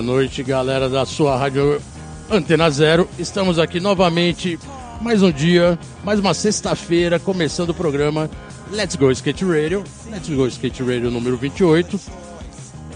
Boa noite, galera da sua rádio Antena Zero. Estamos aqui novamente, mais um dia, mais uma sexta-feira, começando o programa Let's Go Skate Radio. Let's Go Skate Radio número 28.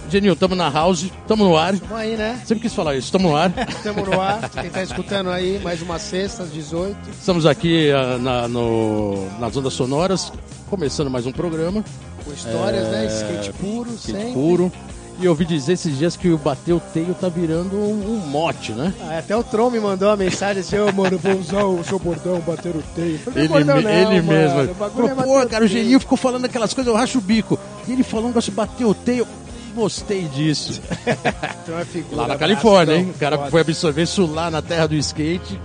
Geninho, estamos na house, estamos no ar. Tamo aí, né? Sempre quis falar isso, estamos no ar. Tamo no ar. Quem tá escutando aí, mais uma sexta, às 18. Estamos aqui ah, na, no, nas ondas sonoras, começando mais um programa. Com histórias, né? É, Skate puro, Skate sempre. puro. E eu ouvi dizer esses dias que o bater o teio tá virando um, um mote, né? Ah, até o Tron me mandou uma mensagem assim, ô mano, vou usar o seu bordão, bater o teio. Falei, Ele, bordão me- não, ele mano, mesmo. bagulho é Pô, cara, o. Geninho ficou falando aquelas coisas, eu racho o bico. E ele falou um negócio de bater o teio. Gostei disso. Então é figura, Lá na Califórnia, hein? O cara foda. foi absorver isso lá na terra do skate.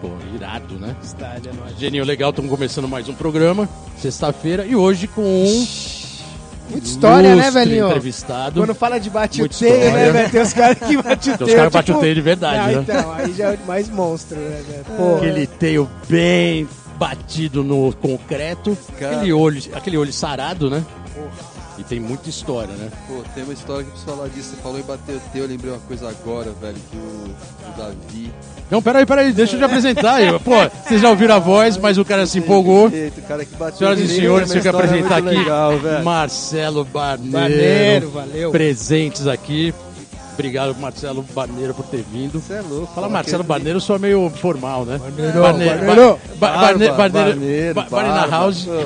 Pô, irado, né? Cidade, é nóis. Geninho, legal, estamos começando mais um programa, sexta-feira, e hoje com um Muita história, né, velhinho? entrevistado. Quando fala de bate o teio, né, velho? Tem os caras que batem o teio. Tem os caras que batem tipo- o teio de verdade, Ah, né? então, aí já é mais monstro, né, velho? Pô, Aquele teio bem batido no concreto, aquele olho, aquele olho sarado, né? E tem muita história, né? Pô, tem uma história que eu preciso falar disso. Você falou em bater o teu, eu lembrei uma coisa agora, velho, do, do Davi. Não, peraí, peraí, deixa eu te apresentar. Eu, pô, vocês já ouviram a voz, mas o cara se empolgou. Eita, o cara que bateu Senhoras o e senhores, uma tenho que história apresentar muito aqui Legal. Marcelo Barneiro. Barneiro, valeu. Presentes aqui. Obrigado, Marcelo Barneiro, por ter vindo. Você é louco. Fala Marcelo que- Barneiro, sou meio formal, né? Barneiro, Barneiro. Barneiro. Ba- Ba- Barneiro. Barneiro. House.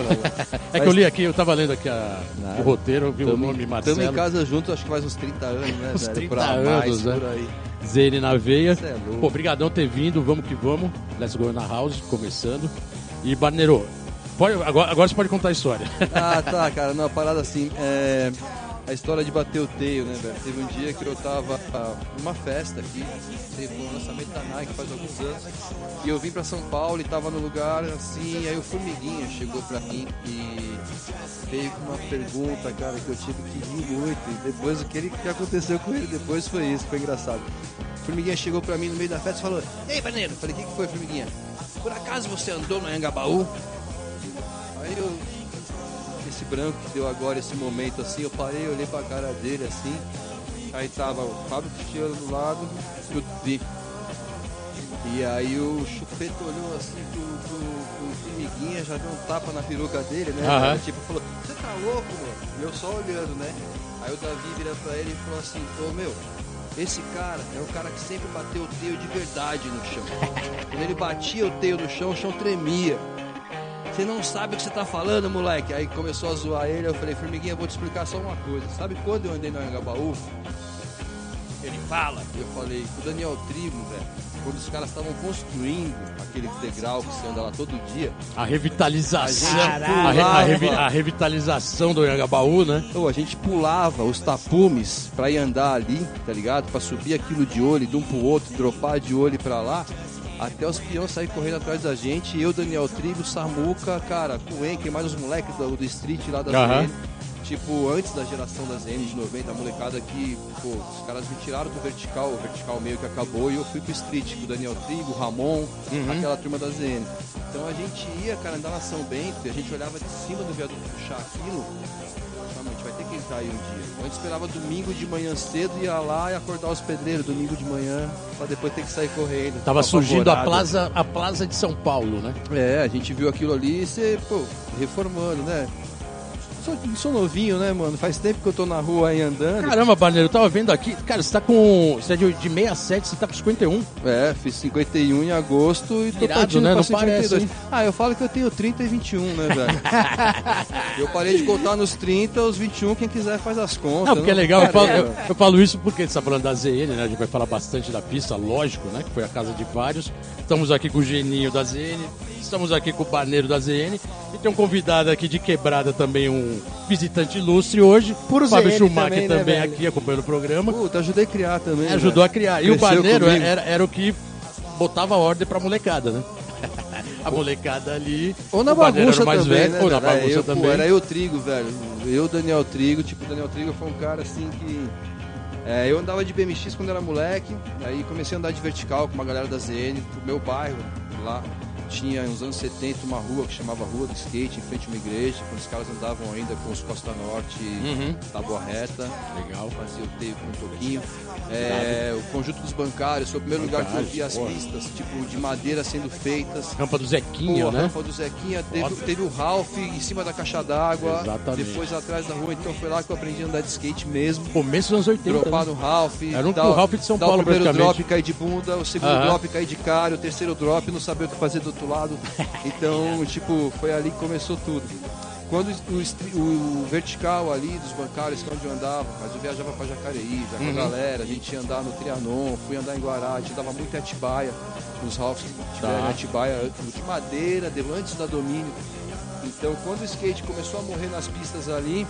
É que eu li aqui, eu tava lendo aqui a- o roteiro, eu vi o nome Marcelo. em casa juntos, acho que faz uns 30 anos, né, Uns velho? 30 pra anos, né? por aí. Zene na veia. É louco. Pô, brigadão ter vindo, vamos que vamos. Let's go na house, começando. E Barneiro, pode, agora, agora você pode contar a história. Ah, tá, cara, não, parada assim, é... A história de bater o teio, né, velho? Teve um dia que eu tava ah, numa festa aqui, teve um lançamento da Nike faz alguns anos, e eu vim pra São Paulo e tava no lugar assim, aí o Formiguinha chegou pra mim e veio com uma pergunta, cara, que eu tive que rir muito, e depois o que, ele, que aconteceu com ele depois foi isso, foi engraçado. O Formiguinha chegou pra mim no meio da festa e falou, Ei, Barneiro, falei, o que, que foi, Formiguinha? Por acaso você andou no Anhangabaú? Aí eu branco que deu agora esse momento assim, eu parei, olhei pra cara dele assim, aí tava o Fábio Cristiano do lado e o Vi. E aí o Chupeta olhou assim pro, pro, pro Formiguinha, já deu um tapa na peruca dele, né? Velho? Tipo, falou, você tá louco, mano? E eu só olhando, né? Aí o Davi vira pra ele e falou assim, ô meu, esse cara é o cara que sempre bateu o teio de verdade no chão. Quando ele batia o teio no chão, o chão tremia. Você não sabe o que você tá falando, moleque. Aí começou a zoar ele, eu falei, Formiguinha, vou te explicar só uma coisa. Sabe quando eu andei no Anhangabaú? Ele fala. Eu falei, o Daniel Tribo, velho. Quando os caras estavam construindo aquele degrau que você anda lá todo dia. A revitalização. A re- a revi- a revitalização do Yangabaú, né? Então, a gente pulava os tapumes pra ir andar ali, tá ligado? Pra subir aquilo de olho de um pro outro, dropar de olho pra lá. Até os peões saírem correndo atrás da gente. Eu, Daniel Tribo, Samuca, cara, Cuenca e mais os moleques do, do street lá da Aham. ZN. Tipo, antes da geração da ZN de 90, a molecada que, pô, os caras me tiraram do vertical, o vertical meio que acabou, e eu fui pro street com o Daniel Trigo, o Ramon, aquela turma da ZN. Então a gente ia, cara, andar na São Bento, e a gente olhava de cima do viaduto puxar aquilo, vai ter que entrar aí um dia. A gente esperava domingo de manhã cedo, ia lá e acordar os pedreiros domingo de manhã, pra depois ter que sair correndo. Tava surgindo a plaza, a plaza de São Paulo, né? É, a gente viu aquilo ali e você, pô, reformando, né? Sou, sou novinho, né, mano? Faz tempo que eu tô na rua aí andando. Caramba, Barneiro, eu tava vendo aqui. Cara, você tá com. Você é de, de 67, você tá com 51. É, fiz 51 em agosto e tô Irado, partindo né? Não 52. parece, hein? Ah, eu falo que eu tenho 30 e 21, né, velho? eu parei de contar nos 30, os 21, quem quiser faz as contas. Não, porque é legal, eu falo, eu, eu falo isso porque você tá falando da ZN, né? A gente vai falar bastante da pista, lógico, né? Que foi a casa de vários. Estamos aqui com o Geninho da ZN, Estamos aqui com o Baneiro da ZN e tem um convidado aqui de quebrada também, um visitante ilustre hoje. Puro Fábio ZN Schumacher também, também, né, velho? aqui acompanhando o programa. Puta, ajudei a criar também. É, ajudou a criar. E o Cresceu Baneiro comigo. era, era o que botava ordem pra molecada, né? A molecada ali. Ou na bagunça mais também, velho, né? ou na bagunça eu, também. Pô, era eu Trigo, velho. Eu, Daniel Trigo. Tipo, o Daniel Trigo foi um cara assim que... é, eu andava de BMX quando era moleque, aí comecei a andar de vertical com uma galera da ZN, pro meu bairro, lá. Tinha nos anos 70 uma rua que chamava Rua do Skate, em frente a uma igreja, quando os caras andavam ainda com os Costa Norte, Uhum. tábua reta, Legal. fazia o teio com um toquinho. É, o conjunto dos bancários foi o primeiro lugar que eu vi as Bancários, pistas, tipo, de madeira sendo feitas. Rampa do Zequinha, Pô, a né? rampa do Zequinha, teve, teve o Ralph em cima da caixa d'água, Exatamente. depois atrás da rua, então foi lá que eu aprendi a andar de skate mesmo. Começo dos anos 80. Dropar né? no Ralph, Era um- dar, o Ralph de São Paulo, o primeiro drop, cair de bunda, o segundo drop, cair de cara, o terceiro drop, não saber o que fazer do outro lado. Então, tipo, foi ali que começou tudo. Quando o, o vertical ali dos bancários, que é onde eu andava, mas eu viajava pra Jacareí, já com Uhum. a galera, a gente ia andar no Trianon, fui andar em Guará, a gente dava muito em Atibaia, os Ralphs que tiveram Tá. em Atibaia, de madeira, de, antes da domínio. Então, quando o skate começou a morrer nas pistas ali,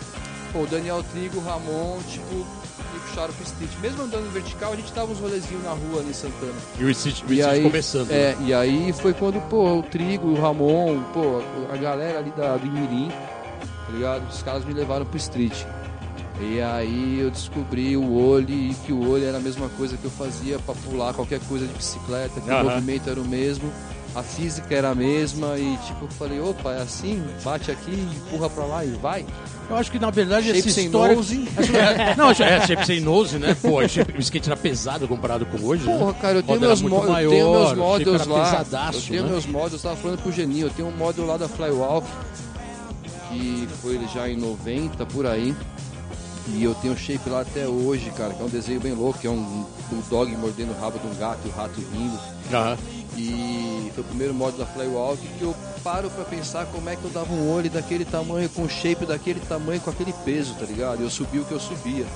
pô, o Daniel Trigo, o Ramon, tipo, me puxaram pro street. Mesmo andando vertical, a gente dava uns rolezinhos na rua ali em Santana. E o Street, o E Street aí, começando. né? É, e aí foi quando, pô, o Trigo, o Ramon, pô, a galera ali da, do Mirim, tá ligado? Os caras me levaram pro street. E aí eu descobri o olho e que o olho era a mesma coisa que eu fazia pra pular qualquer coisa de bicicleta, que Aham. o movimento era o mesmo, a física era a mesma e tipo, eu falei, opa, é assim? Bate aqui, empurra pra lá e vai. Eu acho que na verdade Shape essa história. nose. É, não, é shape sem nose, né? Pô, shape- o skate era pesado comparado com hoje. né? Porra, cara, eu tenho meus, mo muito eu tenho meus models lá. eu tenho né? meus models, eu tava falando pro Geninho, eu tenho um model lá da Flywalk, que foi já em 90 por aí. E eu tenho o shape lá até hoje, cara, que é um desenho bem louco, que é um bulldog mordendo o rabo de um gato e o rato rindo. Aham. E foi o primeiro modo da Flywalk que eu paro pra pensar como é que eu dava um olho daquele tamanho, com shape daquele tamanho, com aquele peso, tá ligado? Eu subi o que eu subia.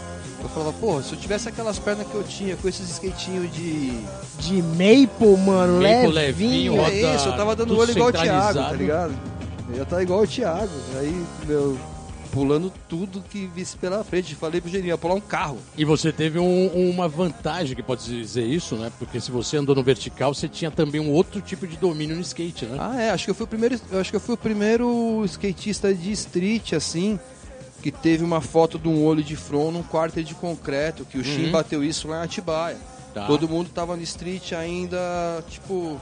Eu falava, porra, se eu tivesse aquelas pernas que eu tinha, com esses skatinhos de. De Maple, mano, Maple levinho. levinho, É isso, eu tava dando olho igual o Thiago, tá ligado? Eu ia estar igual o Thiago. Aí, meu, pulando tudo que visse pela frente. Falei pro Geninho, ia pular um carro. E você teve um- uma vantagem, que pode dizer isso, né? Porque se você andou no vertical, você tinha também um outro tipo de domínio no skate, né? Ah, é, acho que eu fui o primeiro, acho que eu fui o primeiro skatista de street assim que teve uma foto de um olho de front num quarto de concreto, que o Shin bateu isso lá em Atibaia. Tá. Todo mundo tava no street ainda, tipo,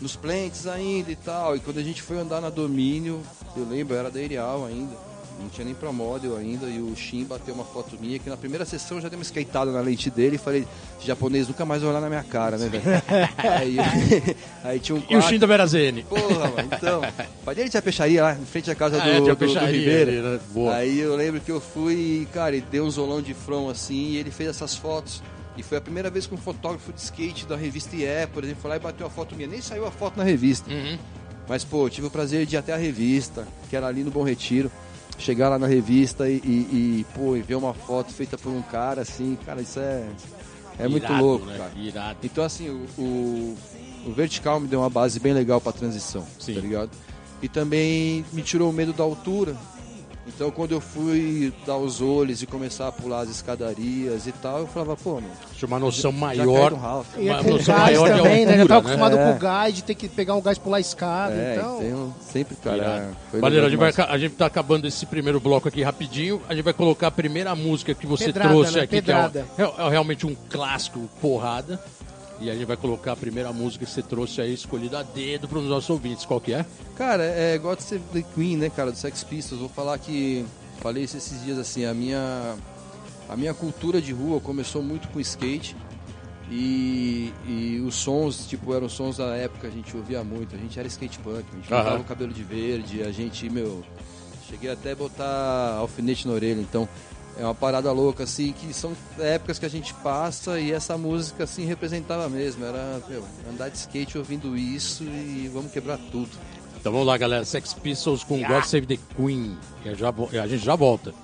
nos plants ainda e tal. E quando a gente foi andar na domínio, eu lembro, eu era da Erial ainda. Não tinha nem pra model ainda, e o Shin bateu uma foto minha, que na primeira sessão eu já dei uma skateada na lente dele e falei, "Esse japonês nunca mais vai olhar na minha cara, né, velho? aí, aí tinha um E o. Shin da Verazene. Porra, mano, então. Pai dele tinha peixaria lá, em frente à casa Ah, do, é, do- do Ribeiro. ali, né? Boa. Aí eu lembro que eu fui e, cara, ele deu um zolão de front assim e ele fez essas fotos. E foi a primeira vez que um fotógrafo de skate da revista IE, por exemplo, foi lá e bateu a foto minha. Nem saiu a foto na revista. Uhum. Mas, pô, tive o prazer de ir até a revista, que era ali no Bom Retiro. Chegar lá na revista e, e, e, pô, e ver uma foto feita por um cara assim, cara, isso é, é muito Irado, louco, né? cara. Irado. Então, assim, o, o, o vertical me deu uma base bem legal pra transição, Sim. tá ligado? E também me tirou o medo da altura. Então, quando eu fui dar os olhos e começar a pular as escadarias e tal, eu falava, pô, meu, Tinha uma noção já maior. no Ralph. E é Uma com noção maior de também, né? Já altura, tava né? acostumado É. com o gás, de ter que pegar um gás e pular a escada, É, então... um- sempre, cara. Foi Valera, a gente, vai, a gente tá acabando esse primeiro bloco aqui rapidinho. A gente vai colocar a primeira música que você Pedrada, trouxe né? aqui, que é, Pedrada. o- é- é realmente um clássico porrada. E a gente vai colocar a primeira música que você trouxe aí, escolhida a dedo para os nossos ouvintes. Qual que é? Cara, é God Save the Queen, né, cara, do Sex Pistols. Vou falar que falei isso esses dias assim, a minha a minha cultura de rua começou muito com skate. E, e os sons, tipo, eram sons da época, a gente ouvia muito. A gente era skate punk, a gente botava o cabelo de verde, a gente, meu, cheguei até a botar alfinete na orelha, então é uma parada louca, assim, que são épocas que a gente passa e essa música, assim, representava mesmo. Era, meu, andar de skate ouvindo isso e vamos quebrar tudo. Então vamos lá, galera. Sex Pistols com God Save the Queen. Vo- a gente já volta.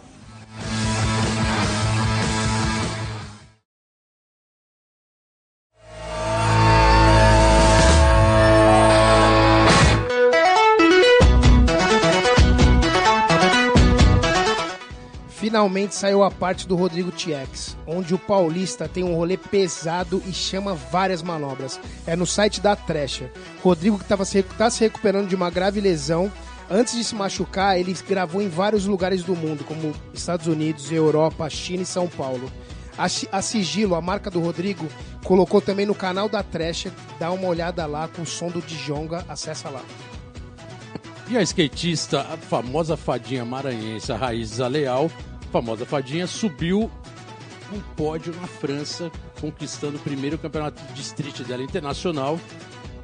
Finalmente saiu a parte do Rodrigo TX, onde o paulista tem um rolê pesado e chama várias manobras. É no site da Trecha. Rodrigo que tava se, tá se recuperando de uma grave lesão. Antes de se machucar, ele gravou em vários lugares do mundo, como Estados Unidos, Europa, China e São Paulo. A, a Sigilo, a marca do Rodrigo, colocou também no canal da Trecha. Dá uma olhada lá com o som do Djonga, acessa lá. E a skatista, a famosa fadinha maranhense, a Raíza Leal, famosa fadinha, subiu um pódio na França, conquistando o primeiro campeonato de street dela internacional.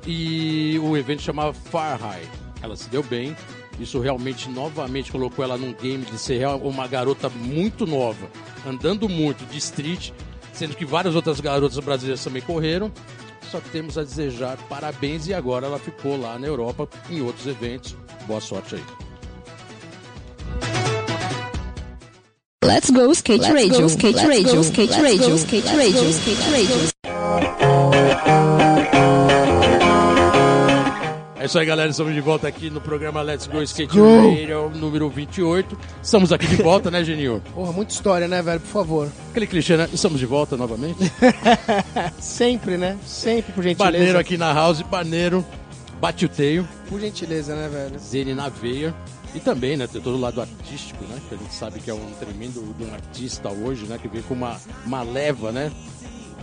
E o evento chamava Far High. Ela se deu bem. Isso realmente novamente colocou ela num game de ser uma garota muito nova, andando muito de street, sendo que várias outras garotas brasileiras também correram. Só temos a desejar parabéns e agora ela ficou lá na Europa em outros eventos. Boa sorte aí. Let's go skate radio, skate radio, skate radio, skate radio, skate radio. É isso aí, galera. Estamos de volta aqui no programa Let's Go Skate go. Radio número 28. Estamos aqui de volta, né, Geninho? Porra, muita história, né, velho? Por favor. Aquele clichê, né? Estamos de volta novamente. Sempre, né? Sempre, por gentileza. Baneiro aqui na house, Baneiro, bate o teio, Por gentileza, né, velho? Zene na veia. E também, né, tem todo o lado artístico, né? Que a gente sabe que é um tremendo de um artista hoje, né? Que veio com uma, uma leva, né?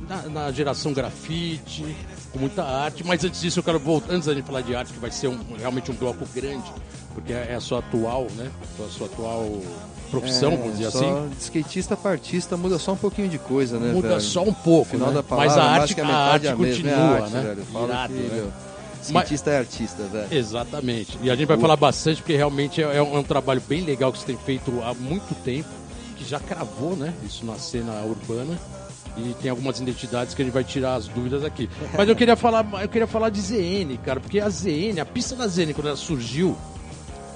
Na, na geração grafite, com muita arte. Mas antes disso, eu quero voltar, antes da gente falar de arte, que vai ser um- realmente um bloco grande, porque é a sua atual, né? A sua atual profissão, vamos dizer É, assim. de skatista pra artista muda só um pouquinho de coisa, né, Muda velho? só um pouco, Final né? da palavra, Mas a arte, a arte é é continua, arte, né? velho. Irado, que, né? meu, skatista é artista, velho. Exatamente. E a gente vai falar bastante porque realmente é, é um, é um trabalho bem legal que você tem feito há muito tempo, que já cravou, né? Isso na cena urbana. E tem algumas identidades que a gente vai tirar as dúvidas aqui. Mas eu queria falar, eu queria falar de ZN, cara, porque a ZN, a pista da ZN, quando ela surgiu,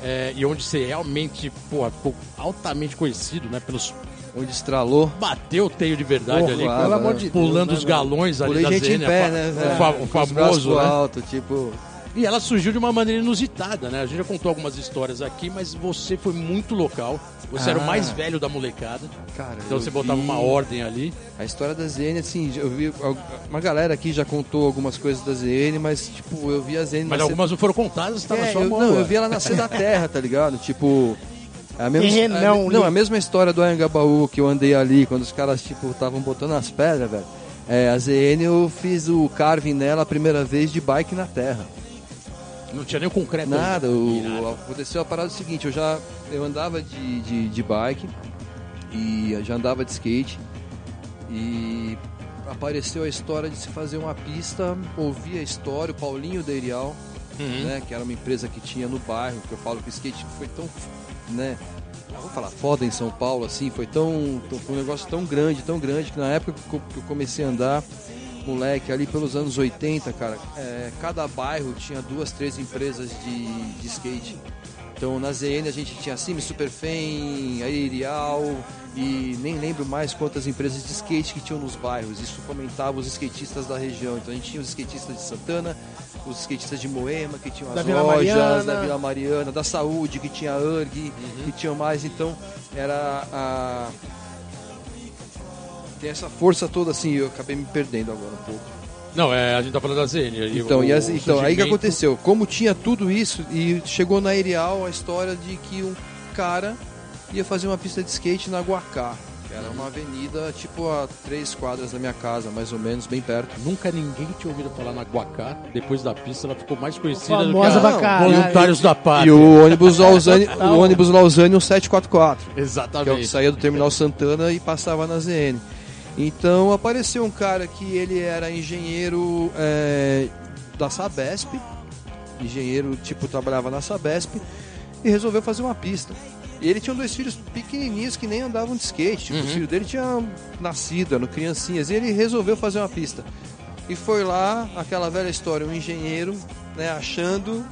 é, e onde você realmente, pô, ficou altamente conhecido, né? Pelos. Onde estralou. Bateu o teio de verdade Porra, ali, ah, Pelo amor de Deus. pulando né, os galões ali da gente ZN. em pé, né, o, fa- o famoso, né? alto, tipo... E ela surgiu de uma maneira inusitada, né? A gente já contou algumas histórias aqui, mas você foi muito local. Você era o Ah. mais velho da molecada. Cara, Então você botava vi uma ordem ali. A história da ZN, assim, eu vi... Uma galera aqui já contou algumas coisas da ZN, mas, tipo, eu vi a ZN... Mas nascer- algumas não foram contadas, na É, sua eu, não, eu vi ela nascer da terra, tá ligado? Tipo. A mesma, a, não, li- a mesma história do Anhangabaú que eu andei ali, quando os caras, tipo, estavam botando as pedras, velho. É, a ZN eu fiz o carving nela a primeira vez de bike na terra. Não tinha nem o concreto. Nada, o, aconteceu a parada seguinte, eu já eu andava de, de, de bike e já andava de skate e apareceu a história de se fazer uma pista, ouvi a história, o Paulinho Deirial, Uhum. né, que era uma empresa que tinha no bairro, que eu falo que o skate foi tão, né, vou falar foda em São Paulo, assim, foi tão, foi um negócio tão grande, tão grande, que na época que eu- comecei a andar, moleque, ali pelos anos 80, cara, é, cada bairro tinha duas, três empresas de, de skate. Então na ZN a gente tinha Cime, Superfem, a Irial e nem lembro mais quantas empresas de skate que tinham nos bairros. Isso fomentava os skatistas da região. Então a gente tinha os skatistas de Santana, os skatistas de Moema, que tinham as Da Vila lojas, Mariana. da Vila Mariana, da Saúde, que tinha a URG, que tinham mais. Então era a. Tem essa força toda assim, eu acabei me perdendo agora um pouco. Não, é, a gente tá falando da ZN. Então, o- e as- o então aí que surgimento- aconteceu? Como tinha tudo isso, e chegou na Erial a história de que um cara ia fazer uma pista de skate na Guacá. que Era uma avenida, tipo, a três quadras da minha casa, mais ou menos, bem perto. Nunca ninguém tinha ouvido falar na Guacá. Depois da pista, ela ficou mais conhecida do que a caralho. Voluntários da E Pátria. o ônibus Lausanne, o ônibus Lausanne 1744. que é o que Exatamente. saía do Terminal Santana e passava na ZN. Então apareceu um cara que ele era engenheiro é, da Sabesp, engenheiro tipo trabalhava na Sabesp e resolveu fazer uma pista. E ele tinha dois filhos pequenininhos que nem andavam de skate, tipo, o filho dele tinha nascido, eram criancinhas, e ele resolveu fazer uma pista. E foi lá, aquela velha história, um engenheiro, né, achando,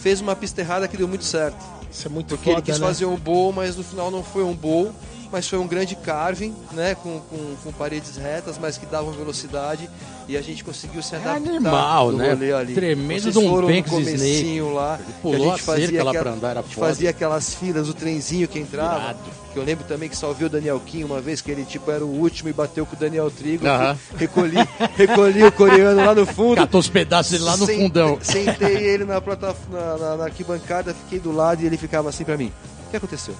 fez uma pista errada que deu muito certo. Isso é muito Porque ele foda, quis né? fazer um bowl, mas no final não foi um bowl. Mas foi um grande carving, né? Com, com, com paredes retas, mas que davam velocidade e a gente conseguiu se adaptar. animal, no né? ali. Tremendo de um Banks comecinho lá. Ele pulou a cerca lá pra andar, era a gente foda. fazia aquelas filas, o trenzinho que entrava. Irado. Que eu lembro também que só viu o Daniel Kim uma vez, que ele tipo era o último e bateu com o Daniel Trigo. Aham. Recolhi, recolhi o coreano lá no fundo. Catou os pedaços dele lá no fundão. Sentei ele na, plata, na, na, na arquibancada, fiquei do lado e ele ficava assim pra mim. O que aconteceu?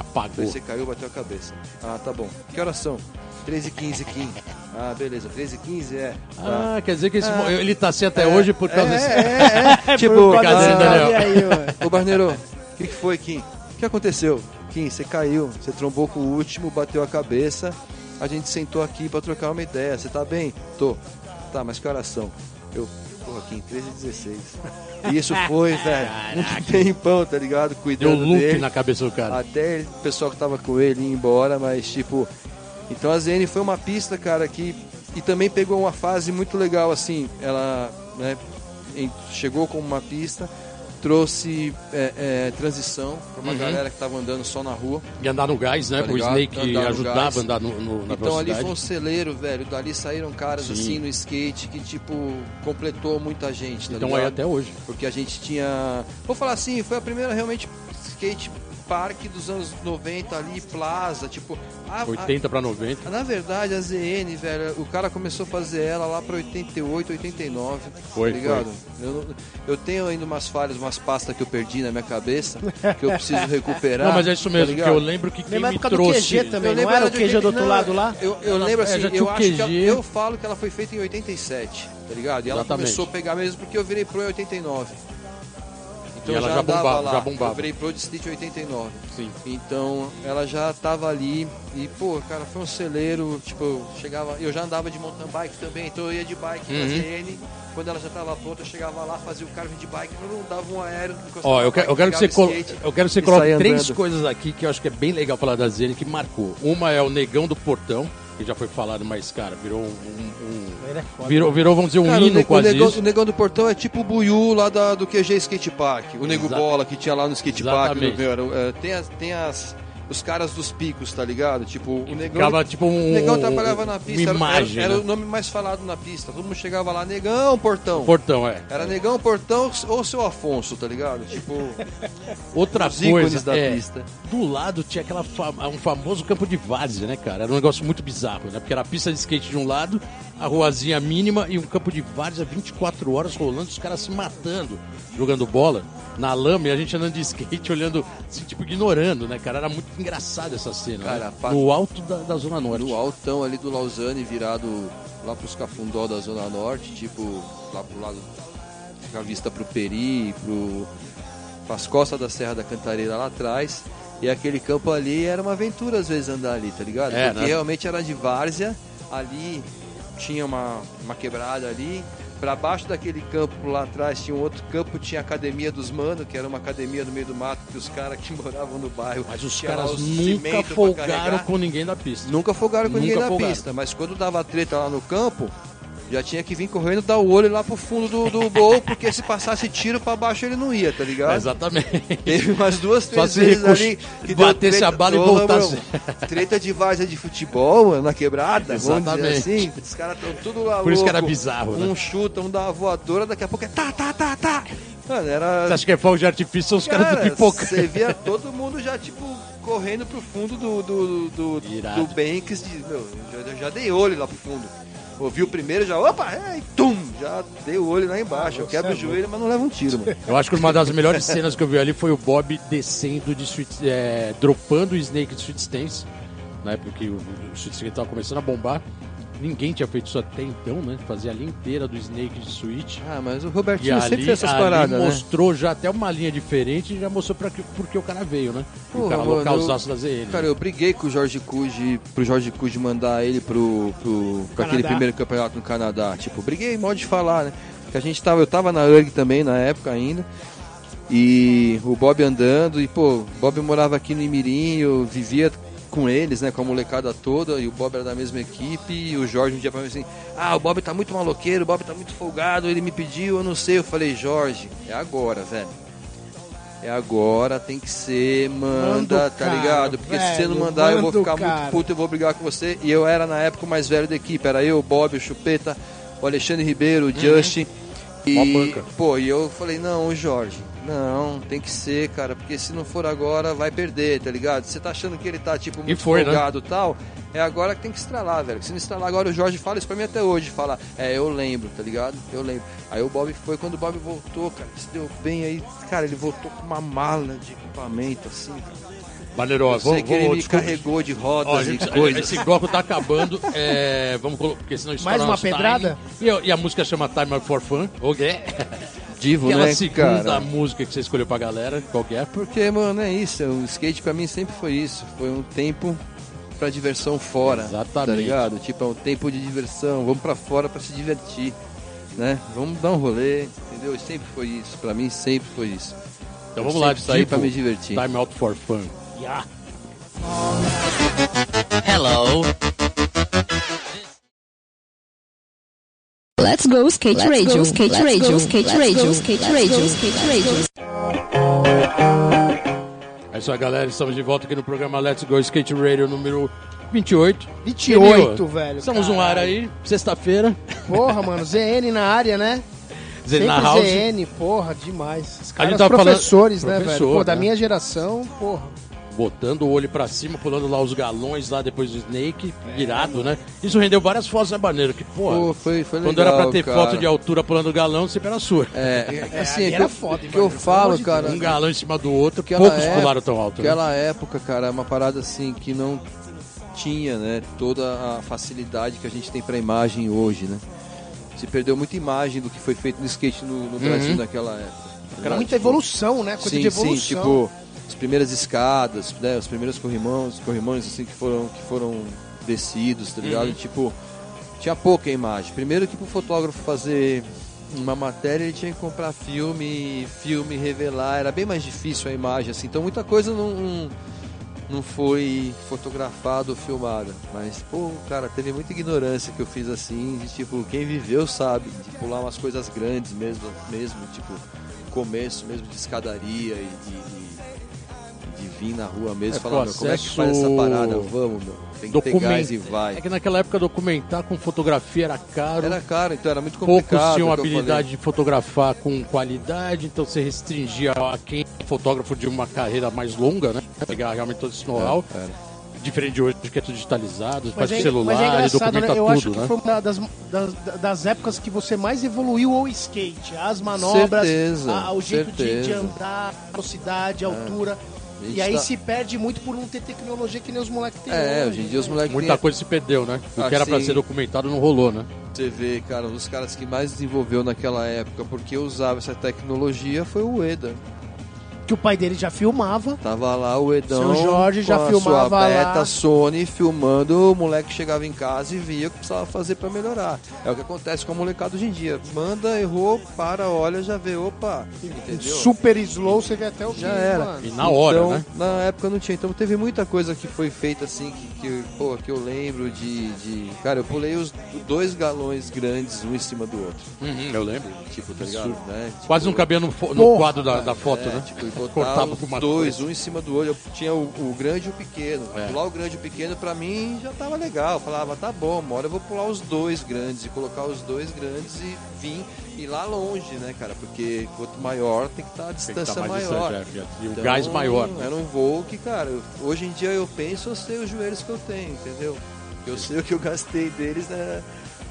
Apagou. Você caiu, bateu a cabeça. Ah, tá bom. Que horas são? 13 h 15 Kim. Ah, beleza. 13 h 15 é. Tá. Ah, quer dizer que esse Ah. ele tá assim até hoje por causa é, desse. é, é. tipo, brincadeira, ah, aí? Ô Barneiro, o que, que foi, Kim? O que aconteceu? Kim, você caiu, você trombou com o último, bateu a cabeça, a gente sentou aqui pra trocar uma ideia. Você tá bem? Tô. Tá, mas que horas são? Eu, porra, Kim, 13 e 16. E isso foi, velho, um tempão, tá ligado? Deu Cuidando loop dele. na cabeça do cara. Até ele- o pessoal que tava com ele ir embora, mas tipo. Então a ZN foi uma pista, cara, que. E também pegou uma fase muito legal, assim. Ela né, em- chegou como uma pista, trouxe é, é, transição pra uma Uhum. galera que tava andando só na rua. E andar no gás, né? Tá ligado? Snake Andar ajudava a andar no, no- na então ali foi um celeiro, velho. Dali saíram caras Sim. assim no skate que, tipo, completou muita gente, tá Então ligado? aí até hoje. Porque a gente tinha. Vou falar assim, foi a primeira realmente skate park dos anos 90 ali, Plaza, tipo. a- a- 80 pra 90. na verdade, a ZN, velho, o cara começou a fazer ela lá pra 88, 89. Foi, tá ligado? Eu, não- eu tenho ainda umas falhas, umas pastas que eu perdi na minha cabeça, que eu preciso recuperar. Não, mas é isso tá mesmo, ligado? eu lembro que quem me época do trouxe... QG também, Eu não lembro era o QG do outro não, lado lá? Eu, eu Ela- lembro é, assim, eu acho que ela- eu falo que ela foi feita em 87, tá ligado? E ela Exatamente. começou a pegar mesmo porque eu virei pro em 89. Então E eu ela já, já bombava, lá, já bombava. eu virei pro de Street em 89. Sim. Então ela já tava ali e, pô, cara, foi um celeiro, tipo, eu chegava, eu já andava de mountain bike também, então eu ia de bike Uhum. ZN, quando ela já tava pronta, eu chegava lá, fazia o carving de bike, eu não dava um aéreo, Ó, na eu quero, eu bike, quero que você colo... eu quero que você coloque três coisas aqui que eu acho que é bem legal falar da Zene que marcou. Uma é o Negão do Portão, que já foi falado, mas, cara, virou um. um- Ele é um- foda. virou, virou, vamos dizer, um Cara, o, hino o quase negão, isso. o negão do portão é tipo o Buiú lá da, do QG Skate Park. O Nego Exa- Bola que tinha lá no skate park. Meu, era, é, tem as, tem as, os caras dos picos, tá ligado? Tipo, o negão. Ficava tipo um. o negão trabalhava na pista, era- imagem. era, era né? o nome mais falado na pista. Todo mundo chegava lá, negão, portão. Portão, é. Era negão, portão ou seu Afonso, tá ligado? Tipo, Outra os coisa, da é, pista. do lado tinha aquela fa- um famoso campo de várzea, né, cara? Era um negócio muito bizarro, né? Porque era a pista de skate de um lado, a ruazinha mínima e um campo de várzea 24 horas rolando, os caras se matando, jogando bola na lama e a gente andando de skate, olhando, assim, tipo, ignorando, né, cara? Era muito engraçado essa cena, Cara, né? No alto da, da Zona Norte. No altão ali do Lausanne, virado lá pros Cafundó da Zona Norte, tipo, lá pro lado, com a vista pro Peri, pro, pras costas da Serra da Cantareira lá atrás. E aquele campo ali era uma aventura às vezes andar ali, tá ligado? É, Porque né? realmente era de várzea, ali tinha uma, uma quebrada ali. Pra baixo daquele campo lá atrás tinha um outro campo, tinha a Academia dos Mano, que era uma academia no meio do mato, que os caras que moravam no bairro. Mas os caras nunca folgaram com ninguém da pista. Nunca folgaram com Nunca ninguém na folgaram. pista, mas quando dava treta lá no campo, já tinha que vir correndo dar o olho lá pro fundo do, do gol, porque se passasse tiro pra baixo ele não ia, tá ligado? Exatamente. Teve umas duas, Só três se vezes ali que batesse treta- a bala e voltasse. Treta de várzea de futebol, mano, na quebrada, Exatamente. assim. Os caras estão tudo lá Por isso que era louco. bizarro, né? Um chuta, um dá uma voadora, daqui a pouco é tá, tá, tá, tá. Mano, era... Você acha que é fogo de artifício? São os caras do pipoca. Você via todo mundo já, tipo, correndo pro fundo do, do, do, do, do Banks. De, meu, já, já dei olho lá pro fundo. Ouvi o primeiro, já, opa, é, e tum, já dei o olho lá embaixo. eu quebro é o joelho, mas não levo um tiro, mano. Eu acho que uma das melhores cenas que eu vi ali foi o Bob descendo de Sweet, é, dropando o Snake de Sweet Stance, na época que o, o Sweet Stance tava começando a bombar. Ninguém tinha feito isso até então, né? Fazia a linha inteira do Snake de Switch. Ah, mas o E Robertinho sempre ali, fez essas paradas, né? mostrou já até uma linha diferente e já mostrou pra que, porque o cara veio, né? E o Porra, cara mano, localzaço da ZN. Cara, eu briguei com o Jorge Cuji, pro Jorge Cuji mandar ele pro, pro, aquele primeiro campeonato no Canadá. Tipo, briguei, modo de falar, né? Que a gente tava, eu tava na URG também na época ainda. E o Bob andando, e pô, o Bob morava aqui no Imirim, eu vivia com eles, né, com a molecada toda, e o Bob era da mesma equipe, e o Jorge um dia pra mim assim, ah, o Bob tá muito maloqueiro, o Bob tá muito folgado, ele me pediu, eu não sei, eu falei, Jorge, é agora, velho. é agora, tem que ser, manda, tá cara, ligado? Porque se você não velho, mandar, eu vou ficar cara. muito puto, eu vou brigar com você. E eu era na época o mais velho da equipe, era eu, o Bob, o Chupeta, o Alexandre Ribeiro, o Justin. Uhum. Mó E, banca. pô, e eu falei, não, o Jorge, não, tem que ser, cara, porque se não for agora, vai perder, tá ligado? Você tá achando que ele tá, tipo, muito foi, né? folgado e tal, é agora que tem que estralar, velho. Se não estralar agora, o Jorge fala isso pra mim até hoje, fala, é, eu lembro, tá ligado? Eu lembro. Aí o Bob foi, quando o Bob voltou, cara, se deu bem aí, cara, ele voltou com uma mala de equipamento, assim, cara. Maneiro, ó, vamos, que ele vamos me desculpa. carregou de rodas Ó, e gente, coisas. esse bloco tá acabando. É, vamos colo- porque senão Mais uma pedrada? E, a- e a música chama Time for Fun. Ok. Divo, Aquela né, segunda cara? música que você escolheu pra galera, qual que é? Porque, mano, é isso. O skate pra mim sempre foi isso. Foi um tempo pra diversão fora. Exatamente. Tá ligado? Tipo, é um tempo de diversão. Vamos pra fora pra se divertir. Né? Vamos dar um rolê, entendeu? Sempre foi isso. Pra mim sempre foi isso. Então Eu vamos lá, sempre saí Divo, pra me divertir. Time Out for Fun. Yeah. Hello. Let's go skate radio, skate radio, skate radio, skate radio, skate radio. É isso aí, galera. Estamos de volta aqui no programa Let's Go Skate Radio número 28. 28, Emil, velho. Estamos no ar aí, sexta-feira. Porra, mano, ZN na área, né? Zé na House. ZN, porra, demais. Os A caras gente tava falando- professores, né, velho? Professor, Pô, da né? minha geração, porra. Botando o olho pra cima, pulando lá os galões lá depois do Snake, virado, né? Isso rendeu várias fotos, né, Baneiro? Que, porra, Pô, foi, foi quando legal, era pra ter cara. foto de altura pulando o galão, sempre era sua. É, é, assim, é que era eu, foda, que eu falo, de cara. Um galão em cima do outro, Aquela poucos época- pularam tão alto. Né? Aquela época, cara, é uma parada assim que não tinha, né, toda a facilidade que a gente tem pra imagem hoje, né? Se perdeu muita imagem do que foi feito no skate no, no Brasil naquela época. Muita evolução, né? Coisa sim, de evolução. sim, tipo, as primeiras escadas, né, os primeiros corrimões, corrimões assim que foram que foram descidos, tá ligado? Tipo, tinha pouca imagem. Primeiro que pro fotógrafo fazer uma matéria, ele tinha que comprar filme, filme revelar, era bem mais difícil a imagem assim. Então muita coisa não não foi fotografado ou filmada, mas pô, cara, teve muita ignorância que eu fiz assim, de tipo, quem viveu sabe, de pular umas coisas grandes mesmo, mesmo, tipo, começo mesmo de escadaria e de, de, vir na rua mesmo É, e falar, pô, meu, como é que faz essa parada? Vamos, meu, tem que ter gás e vai. É que naquela época documentar com fotografia era caro. Era caro, então era muito Poucos complicado. tinham é que eu habilidade de fotografar com qualidade, então você restringia a quem é fotógrafo de uma carreira mais longa, né? Pegar realmente todo esse know-how. falei. Era. Diferente de hoje, que é tudo digitalizado, faz Mas é, mas é celular e engraçado, documenta né? Eu tudo, acho que né? foi uma das, das, das épocas que você mais evoluiu o skate. As manobras, Certeza, a- o jeito de, de andar, velocidade, altura. E aí tá- se perde muito por não ter tecnologia que nem os moleques têm É, hoje em dia os moleques Muita coisa se perdeu, né? O que era pra Assim- ser documentado não rolou, né? Você vê, cara, um dos caras que mais desenvolveu naquela época porque usava essa tecnologia foi o Eda. Que o pai dele já filmava. Tava lá o Edão Seu Jorge já filmava sua beta lá. Sony filmando, o moleque chegava em casa e via o que precisava fazer pra melhorar. É o que acontece com a molecada hoje em dia. Manda, errou, para, olha, já vê, opa, entendeu? Super slow, você vê até o Já que, era. mano. E na hora, então, né? Na época não tinha. Então teve muita coisa que foi feita assim que, que, pô, que eu lembro de, de. Cara, eu pulei os dois galões grandes, um em cima do outro. Uhum, eu lembro. Tipo, tá ligado? Né? Tipo, Quase não cabia no, no quadro da, da foto, é, né? Tipo, Cortava os uma dois, coisa. um em cima do outro. Eu tinha o, o grande e o pequeno. É. Pular o grande e o pequeno pra mim já tava legal. Eu falava, tá bom, uma hora eu vou pular os dois grandes e colocar os dois grandes e vir ir lá longe, né, cara? Porque quanto maior tem que estar a Tem que distância mais maior. distante, é, E o Então, gás maior. né? Era um voo que, cara, hoje em dia eu penso, eu sei os joelhos que eu tenho, entendeu? Eu sei o que eu gastei deles né,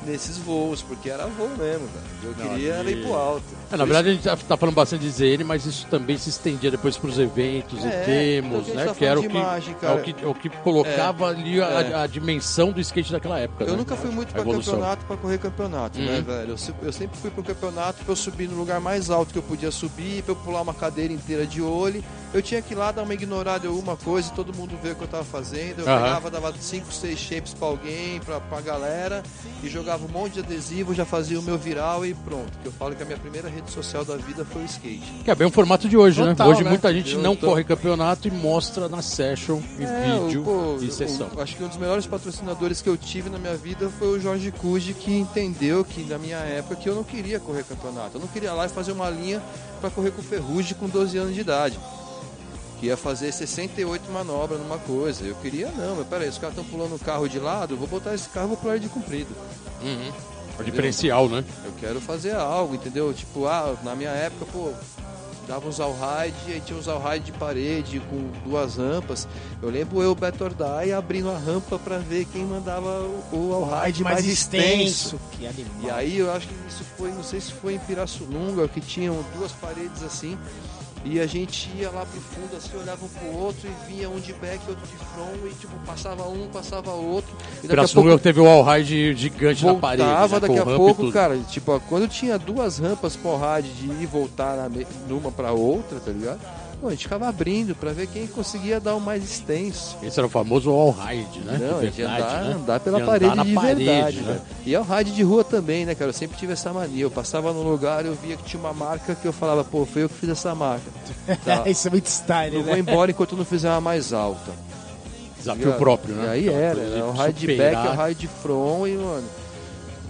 nesses voos, porque era voo mesmo. Eu Não, queria era ali- ir pro alto. É, na verdade, a gente tá, falando bastante de ZN, mas isso também se estendia depois para os eventos É, e demos, então a né? tá que era o que, imagem, é o que, é o que colocava ali a, é. a dimensão do skate daquela época. Eu né? nunca fui muito A pra evolução. campeonato pra correr campeonato, né, Uhum. velho? Eu, eu sempre fui pro campeonato pra eu subir no lugar mais alto que eu podia subir, pra eu pular uma cadeira inteira de olho. Eu tinha que ir lá dar uma ignorada em alguma coisa e todo mundo ver o que eu tava fazendo. Eu Aham. pegava, dava 5, 6 shapes pra alguém, pra, pra galera, e jogava jogava um monte de adesivo, já fazia o meu viral e pronto. Que eu falo que a minha primeira rede social da vida foi o skate. Que é bem o formato de hoje, Total, né? Hoje né? muita gente Eu não tô- corre campeonato e mostra na session e É, vídeo o- pô, e sessão. o- acho que um dos melhores patrocinadores que eu tive na minha vida foi o Jorge Cuji, que entendeu que na minha época que eu não queria correr campeonato. Eu não queria ir lá e fazer uma linha para correr com o Ferrugem com 12 anos de idade. Que ia fazer 68 manobras numa coisa. Eu queria não, mas peraí, os caras estão pulando o carro de lado, eu vou botar esse carro e vou pular ele de comprido. Uhum. O diferencial, né? Eu quero fazer algo, entendeu? Tipo, ah, na minha época, pô, dava uns all-ride, aí tinha uns all-ride de parede com duas rampas. Eu lembro eu, Beto Ordai, abrindo a rampa pra ver quem mandava o, all-ride mais, extenso. Que animal. E aí eu acho que isso foi, não sei se foi em Pirassununga, que tinham duas paredes assim. E a gente ia lá pro fundo, assim, olhava um pro outro e vinha um de back outro de front, e tipo, passava um, passava outro. E daqui a pouco teve o all-ride gigante na parede. voltava né? daqui a pouco, cara, tipo, quando tinha duas rampas porrada de ir e voltar na numa pra outra, tá ligado? Pô, a gente ficava abrindo pra ver quem conseguia dar o mais extenso. Esse era o famoso all-ride, né? Não, a De verdade, andar, né? andar pela De andar parede na de parede, verdade, né? né? E é o rádio de rua também, né, cara? Eu sempre tive essa mania. Eu passava num lugar, eu via que tinha uma marca que eu falava, pô, foi eu que fiz essa marca. Tá. Isso é muito style, Eu vou né? embora enquanto eu não fizer uma mais alta. Desafio próprio, né? E aí era, era de o raio de superar. back, o raio de front e, mano,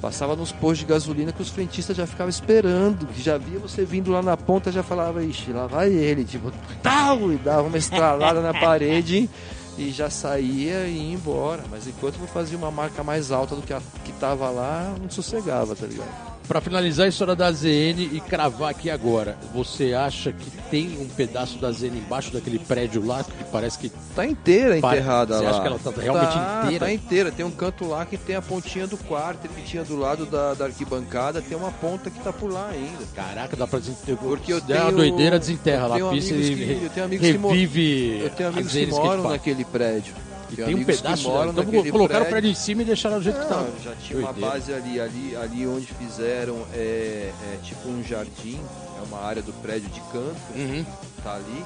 passava nos postos de gasolina que os frentistas já ficavam esperando, que já via você vindo lá na ponta, já falava, ixi, lá vai ele, tipo, tal, e dava uma estralada na parede e já saía e ia embora. Mas enquanto não fazia uma marca mais alta do que a que tava lá, não sossegava, tá ligado? Pra finalizar a história da ZN e cravar aqui agora, você acha que tem um pedaço da ZN embaixo daquele prédio lá que parece que Tá inteira enterrada Você lá. acha que ela tá realmente Tá, inteira? Tá inteira. Tem um canto lá que tem a pontinha do quarto que tinha do lado da, da arquibancada, tem uma ponta que tá por lá ainda. Caraca, dá pra desenterrar. Porque eu Se der uma tenho- doideira, desenterra lá tenho pista e que- eu tenho amigos que mo- revive Eu tenho amigos que moram naquele prédio. E Tenho tem um amigos que pedaço, moram então colocaram o prédio. prédio em cima e deixaram do jeito que. Não, já tinha uma base ali, ali, ali onde fizeram é, é tipo um jardim, é uma área do prédio de canto, Uhum. tá ali,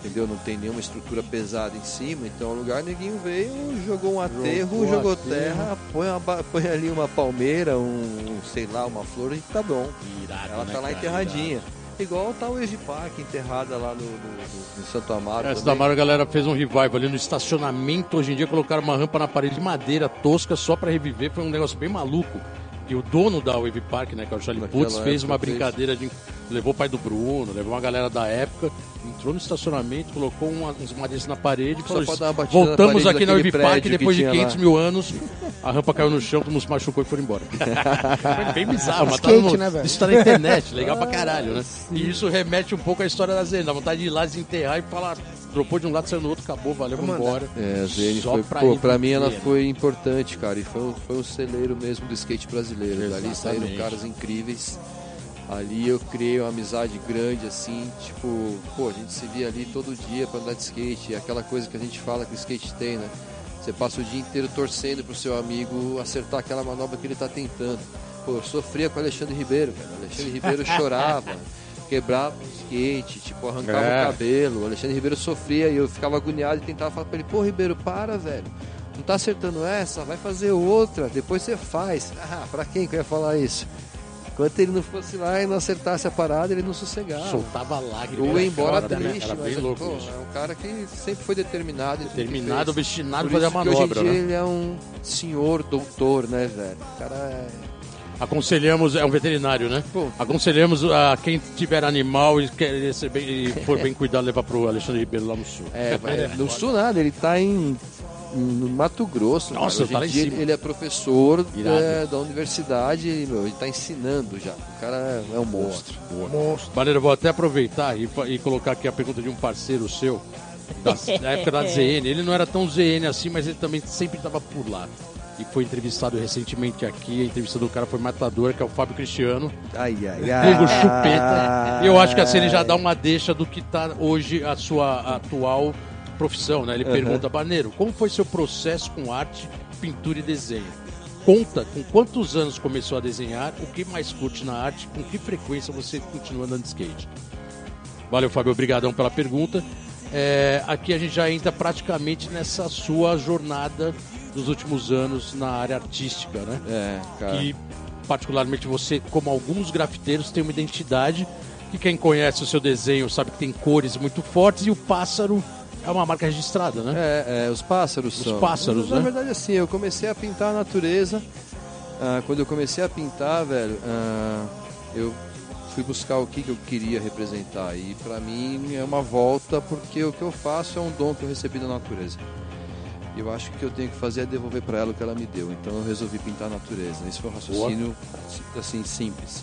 entendeu? Não tem nenhuma estrutura pesada em cima, então o lugar neguinho veio, jogou um aterro, Jogou jogou, terra, põe, uma põe ali uma palmeira, um, sei lá, uma flor e tá bom. Irado, Ela né, tá lá cara? enterradinha. Igual tá o Park enterrada lá no, no- no- em Santo Amaro. Da também. Amaro, a galera fez um revival ali no estacionamento. Hoje em dia colocaram uma rampa na parede de madeira tosca só pra reviver. Foi um negócio bem maluco. E o dono da Wave Park, né, que é o Charlie Naquela Putz, fez uma brincadeira de. Levou o pai do Bruno, levou uma galera da época, entrou no estacionamento, colocou uma, uns madeiras na parede falou: pode dar uma batida na Voltamos parede aqui na Wave Park depois de tinha 500 lá." mil anos. A rampa caiu no chão, todo mundo se machucou e foram embora. Foi bem bizarro, mas tá Skate, no, né, isso tá na internet, legal pra caralho, né? E isso remete um pouco à história da Zen, dá vontade de ir lá desenterrar e falar, dropou de um lado, saiu no outro, acabou, valeu, vamos embora. É, a ZN Só foi, pra pô, pra mim ela foi importante, cara, e foi, um- foi um celeiro mesmo do skate brasileiro. Dali saíram Exatamente. caras incríveis. Ali eu criei uma amizade grande, assim, tipo, pô, a gente se via ali todo dia pra andar de skate, é aquela coisa que a gente fala que o skate tem, né? Você passa o dia inteiro torcendo pro seu amigo acertar aquela manobra que ele tá tentando. Pô, eu sofria com o Alexandre Ribeiro, cara. O Alexandre Ribeiro chorava, quebrava o skate, tipo, arrancava É. o cabelo. O Alexandre Ribeiro sofria e eu ficava agoniado e tentava falar pra ele, pô, Ribeiro, para, velho. Não tá acertando essa, vai fazer outra, depois você faz. Ah, pra quem que eu ia falar isso? Enquanto ele não fosse lá e não acertasse a parada, ele não sossegava. Soltava lágrimas. Ou ia embora Foda, né? triste, Era bem mas louco pô, isso. é um cara que sempre foi determinado. sempre Terminado, fez. obstinado Por fazer a manobra, hoje em dia né? ele é um senhor doutor, né, velho? O cara é... Aconselhamos, é um veterinário, né? Pô. Aconselhamos a quem tiver animal e quer ser bem, e for bem cuidado, levar pro Alexandre Ribeiro lá no sul. É, vai, não sou nada, ele tá em no Mato Grosso. Nossa, tá cima. ele é professor é, da universidade e, meu, ele tá ensinando já. O cara é um monstro. Monstro. Maneiro, eu vou até aproveitar e, e colocar aqui a pergunta de um parceiro seu, da, da época da ZN. Ele não era tão ZN assim, mas ele também sempre estava por lá. E foi entrevistado recentemente aqui. A entrevista do cara foi matadora, que é o Fábio Cristiano. Ai, ai, Vulgo chupeta. E eu acho que assim ele já dá uma deixa do que tá hoje a sua atual profissão, né? Ele pergunta, Baneiro, como foi seu processo com arte, pintura e desenho? Conta com quantos anos começou a desenhar, o que mais curte na arte, com que frequência você continua andando de skate? Valeu, Fábio, obrigadão pela pergunta. É, aqui a gente já entra praticamente nessa sua jornada dos últimos anos na área artística, né? É, cara. Que particularmente você, como alguns grafiteiros, tem uma identidade que quem conhece o seu desenho sabe que tem cores muito fortes e o pássaro é uma marca registrada, né? É, é, os pássaros Os são. pássaros, Na né? verdade, assim, eu comecei a pintar a natureza. ah, quando eu comecei a pintar, velho, ah, eu fui buscar o que, que eu queria representar. E pra mim é uma volta, porque o que eu faço é um dom que eu recebi da natureza. E eu acho que o que eu tenho que fazer é devolver pra ela o que ela me deu. Então eu resolvi pintar a natureza. Esse foi um raciocínio, assim, simples.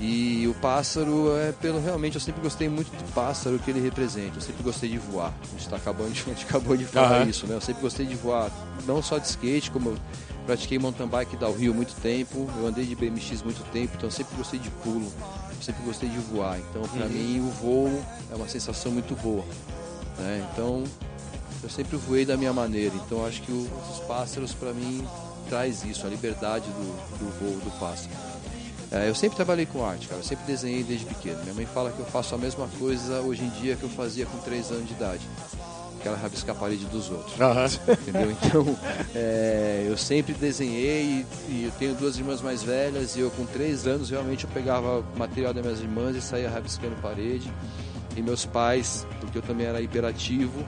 E o pássaro é pelo realmente eu sempre gostei muito do pássaro que ele representa. Eu sempre gostei de voar. A gente, tá acabando de, a gente acabou de falar Aham. isso, né? Eu sempre gostei de voar, não só de skate, como eu pratiquei mountain bike da Rio muito tempo, eu andei de BMX muito tempo, então eu sempre gostei de pulo, eu sempre gostei de voar. Então pra mim o voo é uma sensação muito boa, né? Então eu sempre voei da minha maneira. Então acho que o- os pássaros pra mim traz isso, a liberdade do, do voo do pássaro. É, eu sempre trabalhei com arte, cara. Eu sempre desenhei desde pequeno. Minha mãe fala que eu faço a mesma coisa hoje em dia que eu fazia com 3 anos de idade. Que era rabiscar a parede dos outros. Aham. Entendeu? Então, é, eu sempre desenhei e, e eu tenho duas irmãs mais velhas e eu com 3 anos realmente eu pegava material das minhas irmãs e saía rabiscando parede. E meus pais, porque eu também era hiperativo,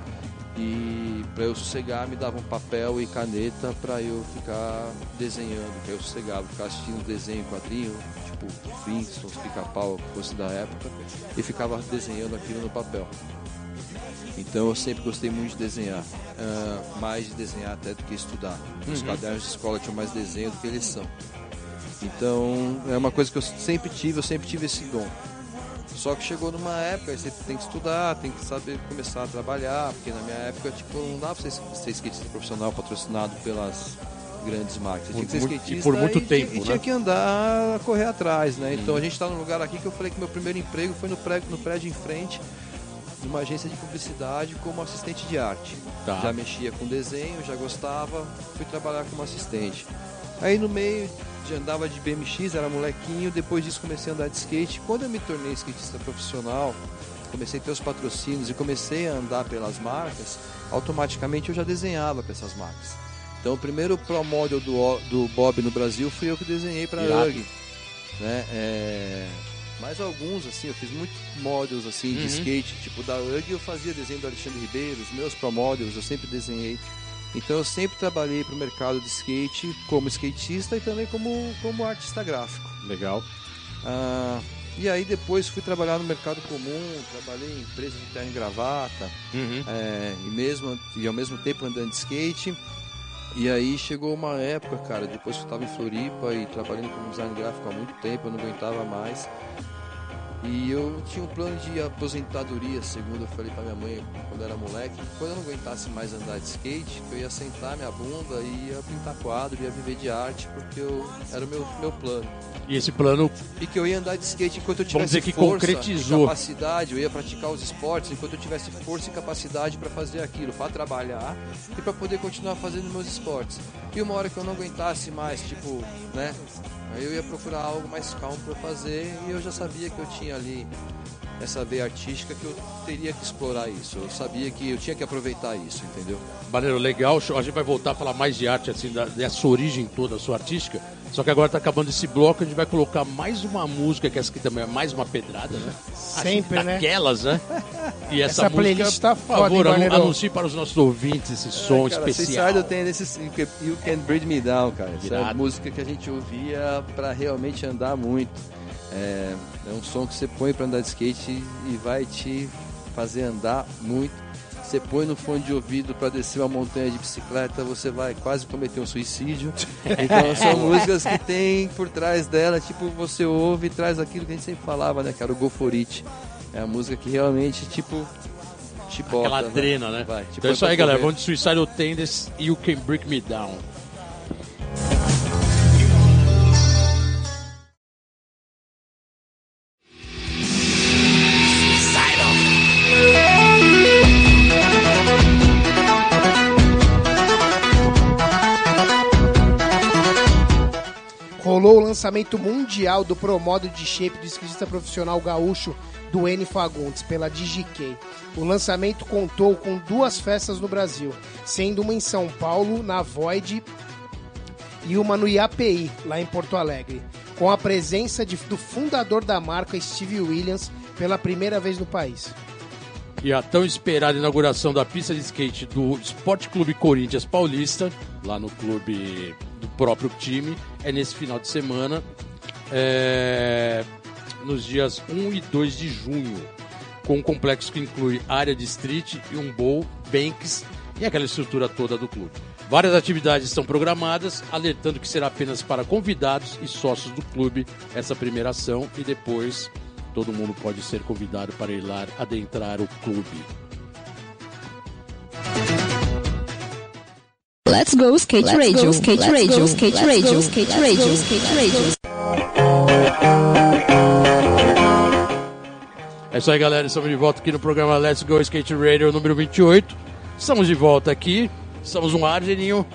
e para eu sossegar me davam papel e caneta para eu ficar desenhando, que eu sossegava, ficar assistindo desenho, quadrinho, tipo Flintstones, pica-pau, que fosse da época, e ficava desenhando aquilo no papel. Então eu sempre gostei muito de desenhar, ah, mais de desenhar até do que estudar. Os cadernos de escola tinham mais desenho do que lição. Então é uma coisa que eu sempre tive, eu sempre tive esse dom. Só que chegou numa época, você tem que estudar, tem que saber começar a trabalhar, porque na minha época, tipo, não dava pra você ser skatista profissional patrocinado pelas grandes marcas. Você Por tinha que ser e por muito e tempo, e né? tinha que andar, correr atrás, né? Então a gente tá num lugar aqui que eu falei que meu primeiro emprego foi no prédio, no prédio em frente, numa agência de publicidade como assistente de arte. Tá. Já mexia com desenho, já gostava, fui trabalhar como assistente. Aí no meio andava de BMX, era molequinho, depois disso comecei a andar de skate. Quando eu me tornei skatista profissional, comecei a ter os patrocínios e comecei a andar pelas marcas, automaticamente eu já desenhava para essas marcas. Então o primeiro Pro Model do, do Bob no Brasil fui eu que desenhei para Irado. UG. Né? É, Mais alguns, assim, eu fiz muitos models assim, de Uhum. skate, tipo da UG eu fazia desenho do Alexandre Ribeiro, os meus Pro Models eu sempre desenhei. Então eu sempre trabalhei para o mercado de skate como skatista e também como, como artista gráfico. Legal. Ah, e aí depois fui trabalhar no mercado comum, trabalhei em empresas de terno e gravata, Uhum. é, e, mesmo, e ao mesmo tempo andando de skate. E aí chegou uma época, cara, depois que eu estava em Floripa e trabalhando como design gráfico há muito tempo, eu não aguentava mais. E eu tinha um plano de aposentadoria, segundo eu falei pra minha mãe quando eu era moleque, quando eu não aguentasse mais andar de skate, que eu ia sentar minha bunda e ia pintar quadro, ia viver de arte, porque eu, era o meu, meu plano. E esse plano E que eu ia andar de skate enquanto eu tivesse Vamos dizer que força concretizou. e capacidade, eu ia praticar os esportes enquanto eu tivesse força e capacidade para fazer aquilo, para trabalhar e para poder continuar fazendo meus esportes. E uma hora que eu não aguentasse mais, tipo, né? Aí eu ia procurar algo mais calmo para fazer e eu já sabia que eu tinha ali essa veia artística que eu teria que explorar isso. Eu sabia que eu tinha que aproveitar isso, entendeu? Maneiro, legal. A gente vai voltar a falar mais de arte, assim, da, dessa origem toda sua artística. Só que agora tá acabando esse bloco, a gente vai colocar mais uma música, que essa aqui também é mais uma pedrada, né? Sempre, né? Daquelas, né? E essa, Essa música, playlist tá por foda, favor, hein, anuncie para os nossos ouvintes esse som É, cara, especial. Seaside eu tenho nesse You Can Breed Me Down, cara. Essa é música que a gente ouvia pra realmente andar muito. É, é um som que você põe pra andar de skate e vai te fazer andar muito. Você põe no fone de ouvido pra descer uma montanha de bicicleta, você vai quase cometer um suicídio. Então são músicas que tem por trás dela, tipo, você ouve e traz aquilo que a gente sempre falava, né, cara? O Go For It. É a música que realmente, tipo, te bota. Aquela vai- drena, né? vai, te então é isso aí, galera. Vamos de Suicidal Tendencies e You Can Break Me Down. Rolou o lançamento mundial do Promodo de Shape do skatista profissional gaúcho do N Fagundes pela DigiKey. O lançamento contou com duas festas no Brasil, sendo uma em São Paulo, na Void, e uma no IAPI, lá em Porto Alegre, com a presença de, do fundador da marca, Steve Williams, pela primeira vez no país. E a tão esperada inauguração da pista de skate do Esporte Clube Corinthians Paulista, lá no clube do próprio time, é nesse final de semana, é, nos dias 1 e 2 de junho, com um complexo que inclui área de street e um bowl, banks e aquela estrutura toda do clube. Várias atividades estão programadas, alertando que será apenas para convidados e sócios do clube essa primeira ação e depois todo mundo pode ser convidado para ir lá adentrar o clube. Let's go skate radio, skate radio, skate radio, skate radio, skate radio. É isso aí, galera. Estamos de volta aqui no programa Let's Go Skate Radio número 28. Estamos de volta aqui. Estamos um ar, Geninho.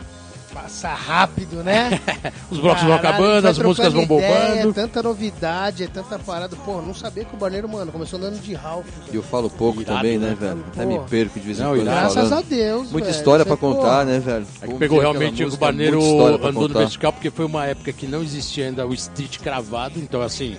Passa rápido, né? Os blocos vão Caralho, acabando, vai as músicas vão ideia, bombando. É tanta novidade, é tanta parada. Pô, não sabia que o Barneiro, mano, começou andando de Ralph. E eu falo pouco Irado, também, né, né, velho? Até me perco de vez em Não, quando. Graças falando. a Deus, Muita velho. história pra Você, pô, contar, né, velho? É que pegou realmente o música, Barneiro história pra andou no contar. vertical, porque foi uma época que não existia ainda o stitch cravado, então assim.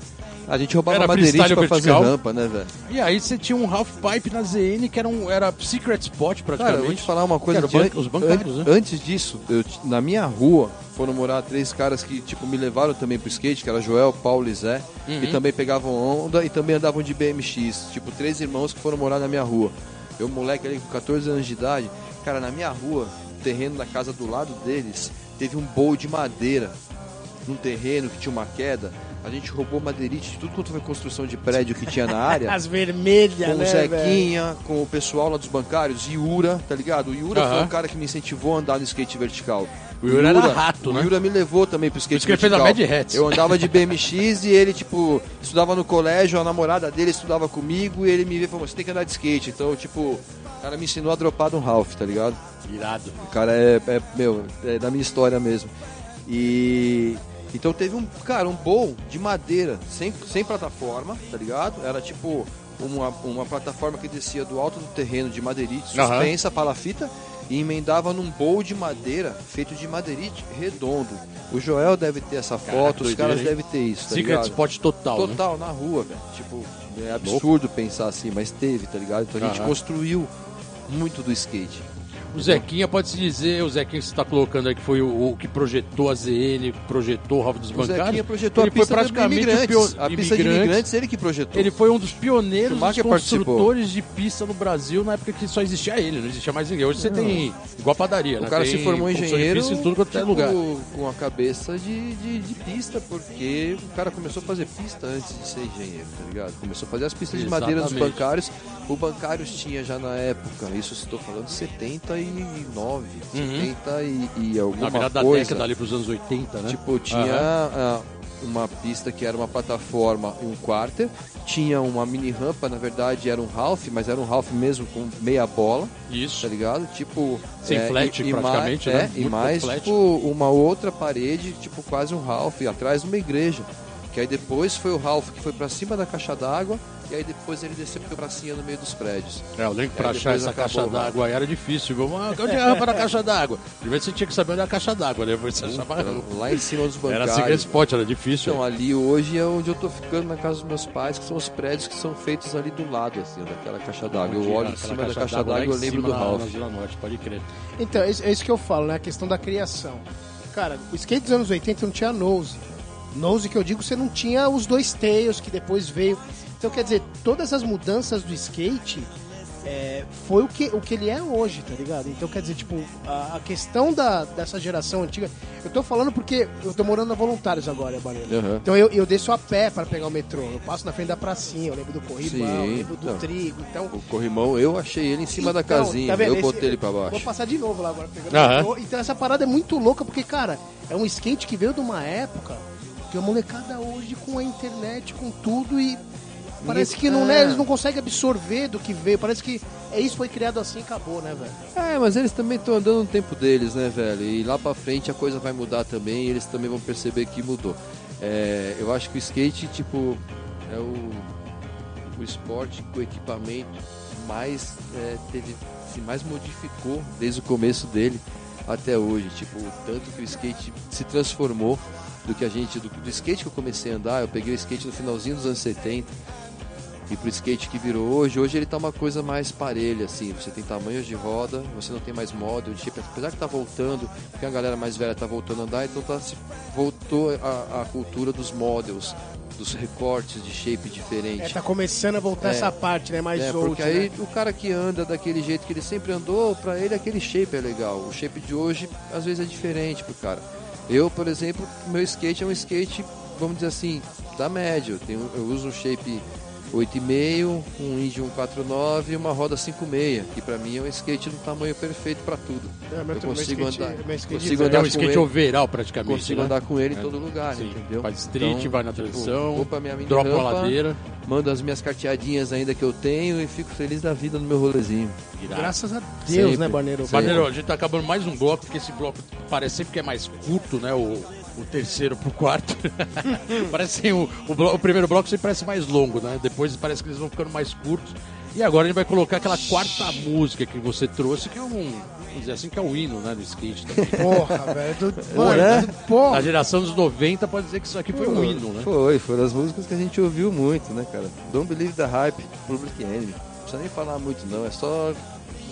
A gente roubava Era madeirite pra fazer vertical. rampa, né, velho? E aí você tinha um half pipe na ZN que era um era secret spot Cara, praticamente. eu vou te falar uma coisa. Era de ban- os bancários, an- né? Antes disso, eu na minha rua foram morar três caras que tipo me levaram também pro skate, que era Joel, Paulo e Zé, Uhum. e também pegavam onda e também andavam de BMX. Tipo, três irmãos que foram morar na minha rua. Eu, moleque ali com 14 anos de idade, cara, na minha rua, o terreno da casa do lado deles, teve um bowl de madeira num terreno que tinha uma queda. A gente roubou madeirite de tudo quanto foi construção de prédio que tinha na área. As vermelhas, com né, o velho? Zequinha, com o pessoal lá dos bancários, Yura, tá ligado? O Yura foi Aham. o cara que me incentivou a andar no skate vertical. O Yura era rato, o né? Yura me levou também pro skate isso que ele fez a vertical. Mad Hats. Eu andava de BMX e ele, tipo, estudava no colégio, a namorada dele estudava comigo e ele me viu e falou, você tem que andar de skate. Então, tipo, o cara me ensinou a dropar de um Ralph, tá ligado? Irado. O cara é, é, meu, é da minha história mesmo. E então teve um, cara, um bowl de madeira, sem, sem plataforma, tá ligado? Era tipo uma, uma plataforma que descia do alto do terreno de madeirite, suspensa, palafita, e emendava num bowl de madeira feito de madeirite redondo. O Joel deve ter essa Caraca, foto, os caras devem ter isso, tá Secret ligado? spot total, né? Total, na rua, velho. Tipo, é absurdo pensar assim, mas teve, tá ligado? Então a gente Aham. construiu muito do skate. O Zequinha, pode-se dizer, o Zequinha que você está colocando aí, que foi o, o que projetou a ZN, projetou o Ralph dos O Bancários. Zequinha projetou ele a pista foi praticamente de imigrantes. A pista de imigrantes, ele que projetou. Ele foi um dos pioneiros dos construtores de pista no Brasil na época que só existia ele, não existia mais ninguém. Hoje você tem igual padaria, né? O cara Tem se formou engenheiro em tudo quanto é tipo, lugar. com a cabeça de, de, de pista, porque o cara começou a fazer pista antes de ser engenheiro, tá ligado? Começou a fazer as pistas de madeira dos Exatamente. bancários. O bancários tinha já na época, isso estou falando 79, 70 e, e Na alguma virada da coisa. década ali pros anos 80, né? Tipo, tinha ah, uma pista que era uma plataforma e um quarter, tinha uma mini rampa, na verdade era um half, mas era um half mesmo com meia bola, tá Isso. ligado? Tipo. Sem flat, praticamente, mais, né? É, e mais, flat. tipo, uma outra parede, tipo, quase um half, atrás de uma igreja. Que aí depois foi o Ralph que foi pra cima da caixa d'água, e aí depois ele desceu pra pracinha no meio dos prédios. É, eu lembro que pra Aí achar essa acabou, caixa mano. d'água aí era difícil. Vamos, ah, onde é a rampa da caixa d'água? Primeiro você tinha que saber onde é a caixa d'água, né? Depois você achava a rampa. Lá em cima dos Era bancários. secret spot, era difícil. Então, ali hoje é onde eu tô ficando na casa dos meus pais, que são os prédios que são feitos ali do lado, assim, daquela caixa d'água. Eu olho Aquela cima da caixa d'água e em eu lembro do Ralph. Norte, pode crer. Então, é isso- é isso que eu falo, né? A questão da criação. Cara, o skate dos anos 80 não tinha nose. Nose que eu digo, você não tinha os dois tails que depois veio. Então, quer dizer, todas as mudanças do skate é, foi o que, o que ele é hoje, tá ligado? Então, quer dizer, tipo, a, a questão da, dessa geração antiga. Eu tô falando porque eu tô morando na Voluntários agora, Barreiro. Aham. Então eu, eu desço a pé para pegar o metrô. Eu passo na frente da pracinha, eu lembro do corrimão, eu Sim, lembro do então. trigo. Então, O corrimão, eu achei ele em cima da então, casinha, tá vendo? eu Esse- botei ele pra Vou baixo. passar de novo lá agora pegando Aham. o metrô. Então essa parada é muito louca porque, cara, é um skate que veio de uma época que a molecada hoje com a internet, com tudo e parece que não, né, É. eles não conseguem absorver do que veio. Parece que é isso foi criado assim e acabou, né, velho? É, mas eles também estão andando no tempo deles, né, velho? E lá pra frente a coisa vai mudar também e eles também vão perceber que mudou. É, eu acho que o skate, tipo, é o. o esporte com o equipamento mais é, teve se mais modificou desde o começo dele até hoje. Tipo, tanto que o skate se transformou do que a gente. Do, do skate que eu comecei a andar, eu peguei o skate no finalzinho dos anos 70 e pro skate que virou hoje, hoje ele tá uma coisa mais parelha, assim, você tem tamanhos de roda, você não tem mais modo, tipo, apesar que tá voltando, porque a galera mais velha tá voltando a andar, então tá, se voltou a, a cultura dos models, dos recortes de shape diferente. É, tá começando a voltar É. essa parte, né? Mais É, old, porque aí né? o cara que anda daquele jeito que ele sempre andou, pra ele aquele shape é legal. O shape de hoje às vezes é diferente pro cara. Eu, por exemplo, meu skate é um skate, vamos dizer assim, da média. Eu, tenho, eu uso um shape 8,5, um Indian 149 e uma roda 5,6, que pra mim é um skate do tamanho perfeito pra tudo. É, eu consigo skate- andar, consigo andar É um com skate ele. overall praticamente. Consigo né? andar com ele em É. todo lugar, Sim. entendeu? Faz street, Então, vai na tipo, minha mini dropa a ladeira. Mando as minhas carteadinhas ainda que eu tenho e fico feliz da vida no meu rolezinho. Graças a Deus, Sempre. né, Baneiro? Sempre. Maneiro, a gente tá acabando mais um bloco, porque esse bloco parece sempre que é mais curto, né? O, o terceiro pro quarto. parece assim, o, o, blo- o primeiro bloco sempre parece mais longo, né? Depois parece que eles vão ficando mais curtos. E agora a gente vai colocar aquela quarta música que você trouxe, que é um, vamos dizer assim, que é o hino, né, do skate também. Porra, velho. do- né? porra. Na geração dos 90 pode dizer que isso aqui foi um hino, né? Foi, foram as músicas que a gente ouviu muito, né, cara? Don't Believe the Hype, Public Enemy. Não precisa nem falar muito, não. É só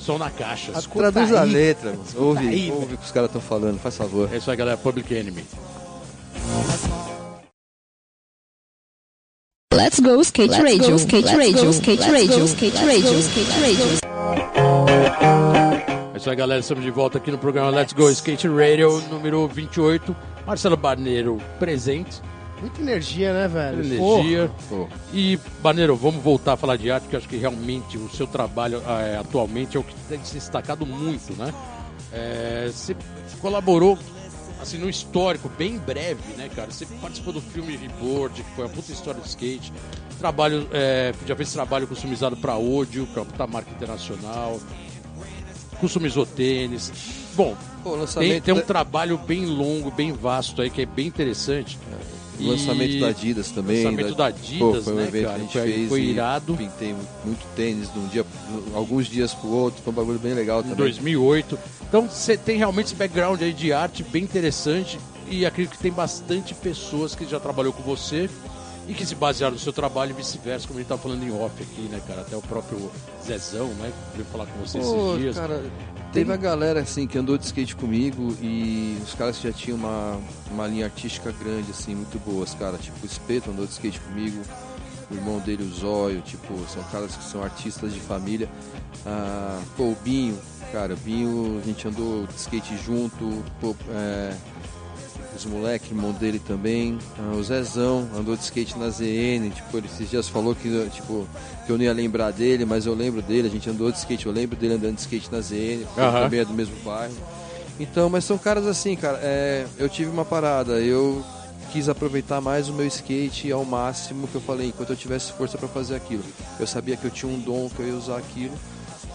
Som na caixa. Escuta traduz a aí. letra, mano. Ouve, aí, ouve o que os caras estão falando, faz favor. É isso aí, galera. Public Enemy. Let's go skate radio, skate radio, skate radio, skate radio, skate radio. É isso aí, galera. Estamos de volta aqui no programa Let's Go Skate Radio, número 28. Marcelo Barneiro presente, Muita energia, né, velho? energia. Pô, E, Barneiro, vamos voltar a falar de arte, porque eu acho que realmente o seu trabalho é, atualmente é o que tem se destacado muito, né? É, você colaborou, assim, no histórico, bem breve, né, cara? Você participou do filme Reboard, que foi uma puta história de skate. Trabalho, é, já fez trabalho customizado para que é uma puta marca internacional. Customizou tênis. Bom, Pô, tem, tem um trabalho bem longo, bem vasto aí, que é bem interessante. O lançamento da Adidas também. Lançamento da Adidas, Pô, foi um né, evento cara? que a gente Foi- fez foi e irado. Pintei muito tênis de um dia, alguns dias pro outro, foi um bagulho bem legal em também. 2008. Então você tem realmente esse background aí de arte bem interessante e acredito que tem bastante pessoas que já trabalhou com você e que se basearam no seu trabalho e vice-versa, como a gente tá falando em off aqui, né, cara? Até o próprio Zezão, né, que veio falar com você Pô, esses dias. cara, teve a galera assim que andou de skate comigo e os caras que já tinham uma, uma linha artística grande, assim, muito boas, cara. Tipo, o Espeto andou de skate comigo, o irmão dele, o Zóio, tipo, são caras que são artistas de família. Ah, pô, o Binho, cara, o Binho, a gente andou de skate junto, pô, é, os moleques, irmão dele também. Ah, o Zezão andou de skate na ZN. Tipo, ele esses dias falou que, tipo, que eu não ia lembrar dele, mas eu lembro dele. A gente andou de skate, eu lembro dele andando de skate na ZN, porque também é do mesmo bairro. Então, mas são caras assim, cara. é, eu tive uma parada, eu quis aproveitar mais o meu skate ao máximo que eu falei, enquanto eu tivesse força para fazer aquilo. Eu sabia que eu tinha um dom, que eu ia usar aquilo.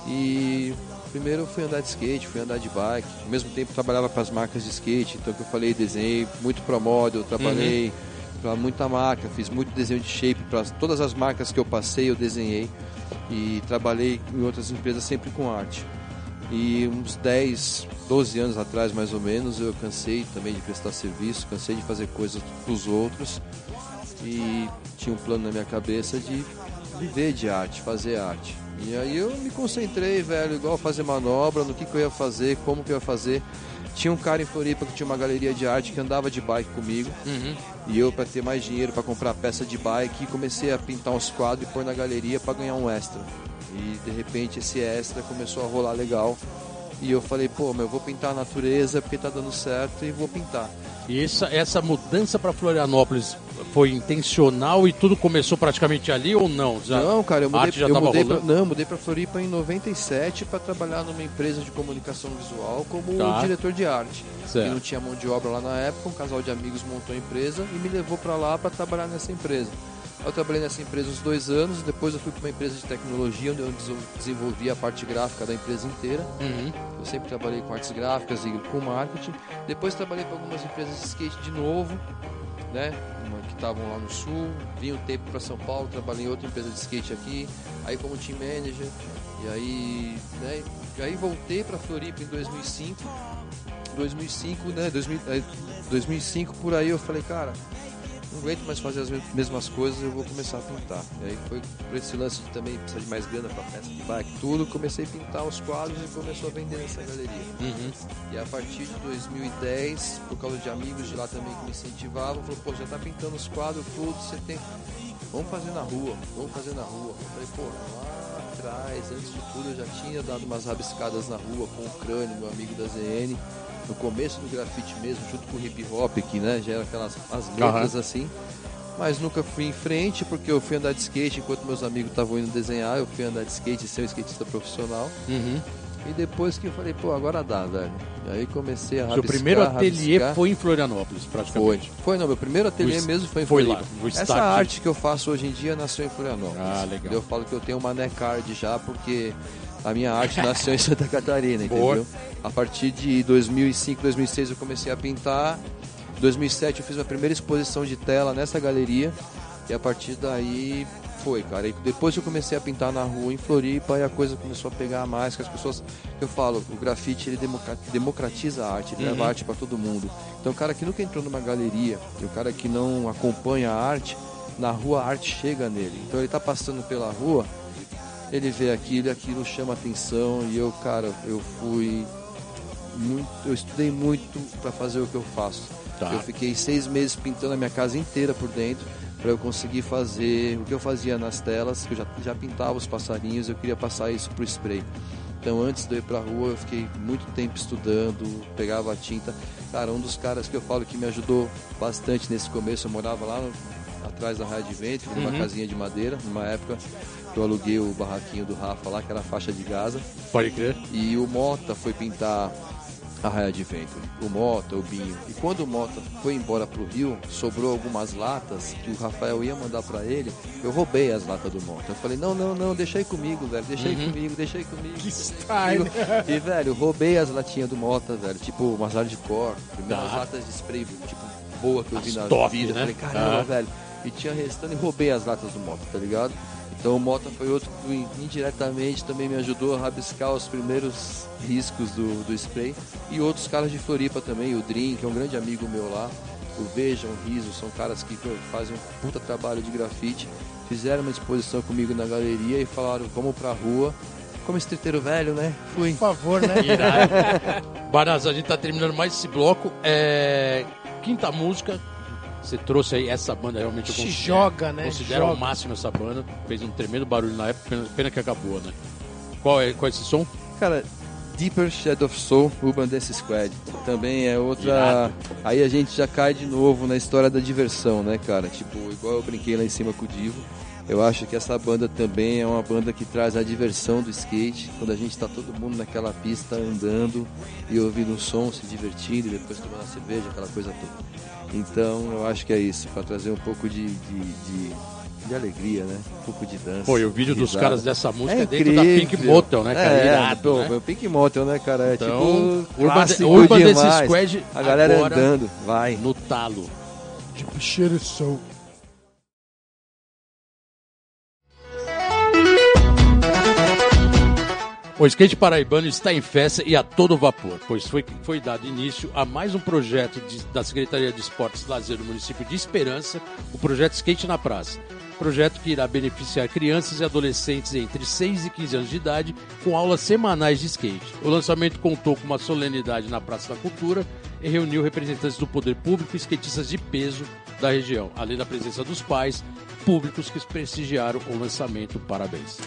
E primeiro eu fui andar de skate, fui andar de bike. Ao mesmo tempo trabalhava para as marcas de skate, então que eu falei, desenhei muito pro model, trabalhei para muita marca, fiz muito desenho de shape para todas as marcas que eu passei, eu desenhei e trabalhei em outras empresas sempre com arte. E uns 10, 12 anos atrás, mais ou menos, eu cansei também de prestar serviço, cansei de fazer coisas para os outros e tinha um plano na minha cabeça de viver de arte, fazer arte. E aí eu me concentrei, velho, igual fazer manobra, no que, que eu ia fazer, como que eu ia fazer. Tinha um cara em Floripa que tinha uma galeria de arte que andava de bike comigo. Uhum. E eu, para ter mais dinheiro para comprar peça de bike, comecei a pintar uns quadros e pôr na galeria para ganhar um extra. E de repente esse extra começou a rolar legal. E eu falei, pô, meu, eu vou pintar a natureza porque tá dando certo e vou pintar. E essa, essa mudança para Florianópolis foi intencional e tudo começou praticamente ali ou não? Já- Não, cara, eu mudei, já eu mudei pra, não, mudei pra Floripa em 97 para trabalhar numa empresa de comunicação visual como Tá. diretor de arte. Certo. Não tinha mão de obra lá na época, um casal de amigos montou a empresa e me levou para lá para trabalhar nessa empresa. Eu trabalhei nessa empresa uns dois anos, depois eu fui para uma empresa de tecnologia onde eu desenvolvi a parte gráfica da empresa inteira. Uhum. Eu sempre trabalhei com artes gráficas e com marketing. Depois trabalhei para algumas empresas de skate de novo. né? Que estavam lá no sul, vim um tempo para São Paulo, trabalhei em outra empresa de skate aqui, aí como team manager, e aí, né? E aí voltei para Floripa em 2005. 2005, né? 2000, 2005 por aí eu falei, cara, não aguento mais fazer as mesmas coisas, eu vou começar a pintar. E aí foi por esse lance de também precisar de mais grana para festa de bike, tudo, comecei a pintar os quadros e começou a vender nessa galeria. Uhum. E a partir de 2010, por causa de amigos de lá também que me incentivavam, falou, pô, já tá pintando os quadros, tudo, você tem. Vamos fazer na rua, vamos fazer na rua. Eu falei, pô, lá atrás, antes de tudo, eu já tinha dado umas rabiscadas na rua com o crânio, meu amigo da ZN no começo do grafite mesmo, junto com o hip hop, que né, já era aquelas as letras uhum. assim. Mas nunca fui em frente porque eu fui andar de skate enquanto meus amigos estavam indo desenhar. Eu fui andar de skate e ser um skatista profissional. Uhum. E depois que eu falei, pô, agora dá, velho. E aí comecei a Seu primeiro ateliê foi em Florianópolis, praticamente. Foi. Foi, não, meu primeiro ateliê o, mesmo foi em foi Floripa. Lá, Essa arte que eu faço hoje em dia nasceu em Florianópolis. Ah, legal. Eu falo que eu tenho uma necard já, porque a minha arte nasceu em Santa Catarina, Boa. entendeu? A partir de 2005, 2006 eu comecei a pintar. Em 2007 eu fiz minha primeira exposição de tela nessa galeria. E a partir daí foi, cara. E depois que eu comecei a pintar na rua em Floripa, e a coisa começou a pegar mais, que as pessoas, eu falo, o grafite ele democratiza a arte, ele uhum. leva a arte para todo mundo. Então o cara que nunca entrou numa galeria, e o cara que não acompanha a arte, na rua a arte chega nele. Então ele está passando pela rua, ele vê aquilo, aquilo chama atenção e eu, cara, eu fui muito, eu estudei muito para fazer o que eu faço. Tá. Eu fiquei seis meses pintando a minha casa inteira por dentro para eu conseguir fazer o que eu fazia nas telas, que eu já, já pintava os passarinhos, eu queria passar isso pro spray. Então antes de eu ir pra rua eu fiquei muito tempo estudando, pegava a tinta. Cara, um dos caras que eu falo que me ajudou bastante nesse começo, eu morava lá no, atrás da de Vento, numa uhum. casinha de madeira, numa época eu aluguei o barraquinho do Rafa lá, que era a faixa de Gaza. Pode crer. E o Mota foi pintar a Raia de Vento. O Mota, o Binho. E quando o Mota foi embora pro Rio, sobrou algumas latas que o Rafael ia mandar para ele. Eu roubei as latas do Mota. Eu falei, não, não, não, deixa aí comigo, velho. Deixa aí uhum. comigo, deixa aí comigo. Que style. E, velho, roubei as latinhas do Mota, velho. Tipo, umas de cor. Primeiras tá. latas de spray, tipo, boa que eu vi na top, vida. Né? Eu falei, caramba, ah. velho. E tinha restando e roubei as latas do Mota, tá ligado? Então o Mota foi outro que indiretamente também me ajudou a rabiscar os primeiros riscos do, do spray. E outros caras de Floripa também, o Dream, que é um grande amigo meu lá, o Veja, o Riso, são caras que fazem um puta trabalho de grafite. Fizeram uma exposição comigo na galeria e falaram, vamos pra rua. Como estriteiro velho, né? Fui. Por favor, né? Baraz, a gente tá terminando mais esse bloco. É... Quinta música, você trouxe aí essa banda realmente considero, joga, né? Considero joga. ao máximo essa banda. Fez um tremendo barulho na época, pena, pena que acabou, né? Qual é, qual é esse som? Cara, Deeper Shadow of Soul, Urban Dance Squad. Também é outra. Irado. Aí a gente já cai de novo na história da diversão, né, cara? Tipo, igual eu brinquei lá em cima com o Divo. Eu acho que essa banda também é uma banda que traz a diversão do skate, quando a gente está todo mundo naquela pista andando e ouvindo um som, se divertindo, e depois tomando a cerveja, aquela coisa toda. Então eu acho que é isso, para trazer um pouco de, de, de, de, alegria, né? Um pouco de dança. Foi, o vídeo risada. dos caras dessa música é dentro da Pink Motel, né, cara? É, Irado, pô, né? o Pink Motel, né, cara? É então, tipo Urban, Urban desse Squad a galera andando, vai. No talo. Tipo, cheiro soul. O skate paraibano está em festa e a todo vapor, pois foi, foi dado início a mais um projeto de, da Secretaria de Esportes e Lazer do município de Esperança, o projeto Skate na Praça. Projeto que irá beneficiar crianças e adolescentes entre 6 e 15 anos de idade com aulas semanais de skate. O lançamento contou com uma solenidade na Praça da Cultura e reuniu representantes do poder público e skatistas de peso da região, além da presença dos pais públicos que prestigiaram o lançamento. Parabéns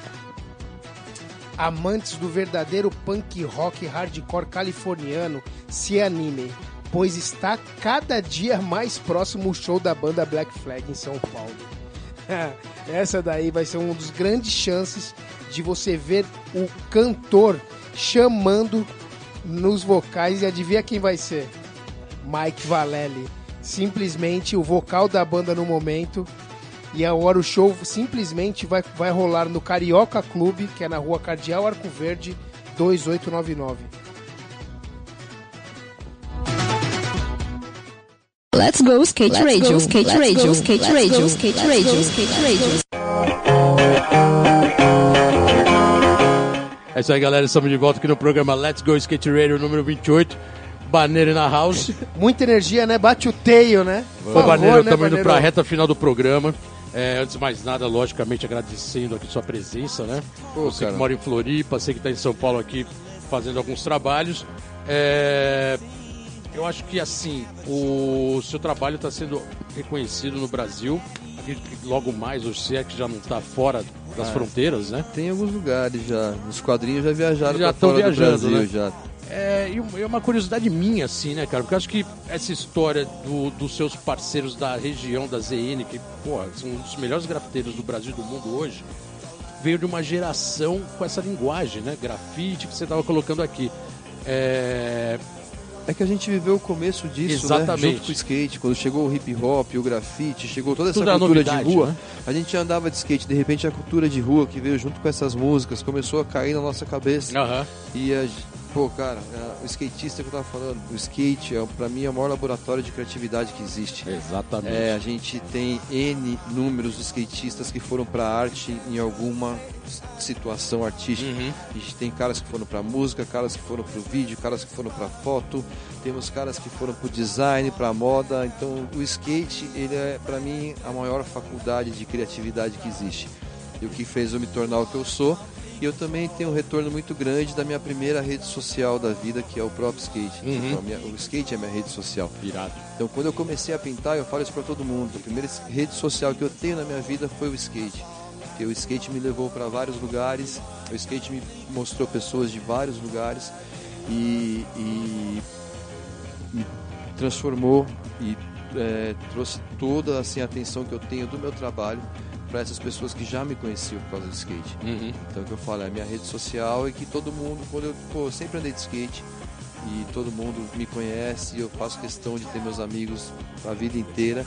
amantes do verdadeiro punk rock hardcore californiano se animem, pois está cada dia mais próximo o show da banda Black Flag em São Paulo. Essa daí vai ser uma das grandes chances de você ver o cantor chamando nos vocais e adivinha quem vai ser? Mike Valelli. Simplesmente o vocal da banda no momento e agora o show simplesmente vai, vai rolar no Carioca Clube, que é na rua Cardeal Arco Verde, 2899. Let's go skate radio, skate radio, skate radio, skate radio, skate radio. É isso aí, galera. Estamos de volta aqui no programa Let's Go Skate Radio número 28. Baneiro na house. Muita energia, né? Bate o teio, né? Ô, Por Baneiro, favor, né, estamos indo Baneiro? para a reta final do programa. É, antes de mais nada, logicamente, agradecendo aqui sua presença, né? Pô, você cara. que mora em Floripa, você que está em São Paulo aqui fazendo alguns trabalhos. É, eu acho que, assim, o seu trabalho está sendo reconhecido no Brasil. Acredito que logo mais, ou se é que já não está fora das Ah, fronteiras, né? Tem alguns lugares já. Os quadrinhos já viajaram Já pra tão fora viajando, do Brasil né? já. É, e é uma curiosidade minha, assim, né, cara? Porque eu acho que essa história do- dos seus parceiros da região da ZN, que, pô, são um dos melhores grafiteiros do Brasil e do mundo hoje, veio de uma geração com essa linguagem, né? Grafite que você estava colocando aqui. É, É que a gente viveu o começo disso, Exatamente. né? Junto com o skate, quando chegou o hip hop, o grafite, chegou toda essa Tudo cultura novidade, de rua. né? A gente andava de skate, de repente a cultura de rua que veio junto com essas músicas começou a cair na nossa cabeça. aham. E a, pô, cara, é, o skatista que eu tava falando, o skate, é, pra mim, é o maior laboratório de criatividade que existe. Exatamente. É, a gente tem N números de skatistas que foram pra arte em alguma situação artística. Uhum. A gente tem caras que foram pra música, caras que foram pro vídeo, caras que foram pra foto, temos caras que foram pro design, pra moda. Então, o skate, ele é pra mim a maior faculdade de criatividade que existe. E o que fez eu me tornar o que eu sou. E eu também tenho um retorno muito grande da minha primeira rede social da vida, que é o próprio skate. Uhum. Então, minha- o skate é a minha rede social. Virado. Então, quando eu comecei a pintar, eu falo isso pra todo mundo. A primeira rede social que eu tenho na minha vida foi o skate. Porque o skate me levou para vários lugares, o skate me mostrou pessoas de vários lugares e, e me transformou e é, trouxe toda assim, a atenção que eu tenho do meu trabalho para essas pessoas que já me conheciam por causa do skate. Uhum. Então, o que eu falo, é a minha rede social e que todo mundo, quando eu, pô, eu sempre andei de skate e todo mundo me conhece e eu faço questão de ter meus amigos a vida inteira.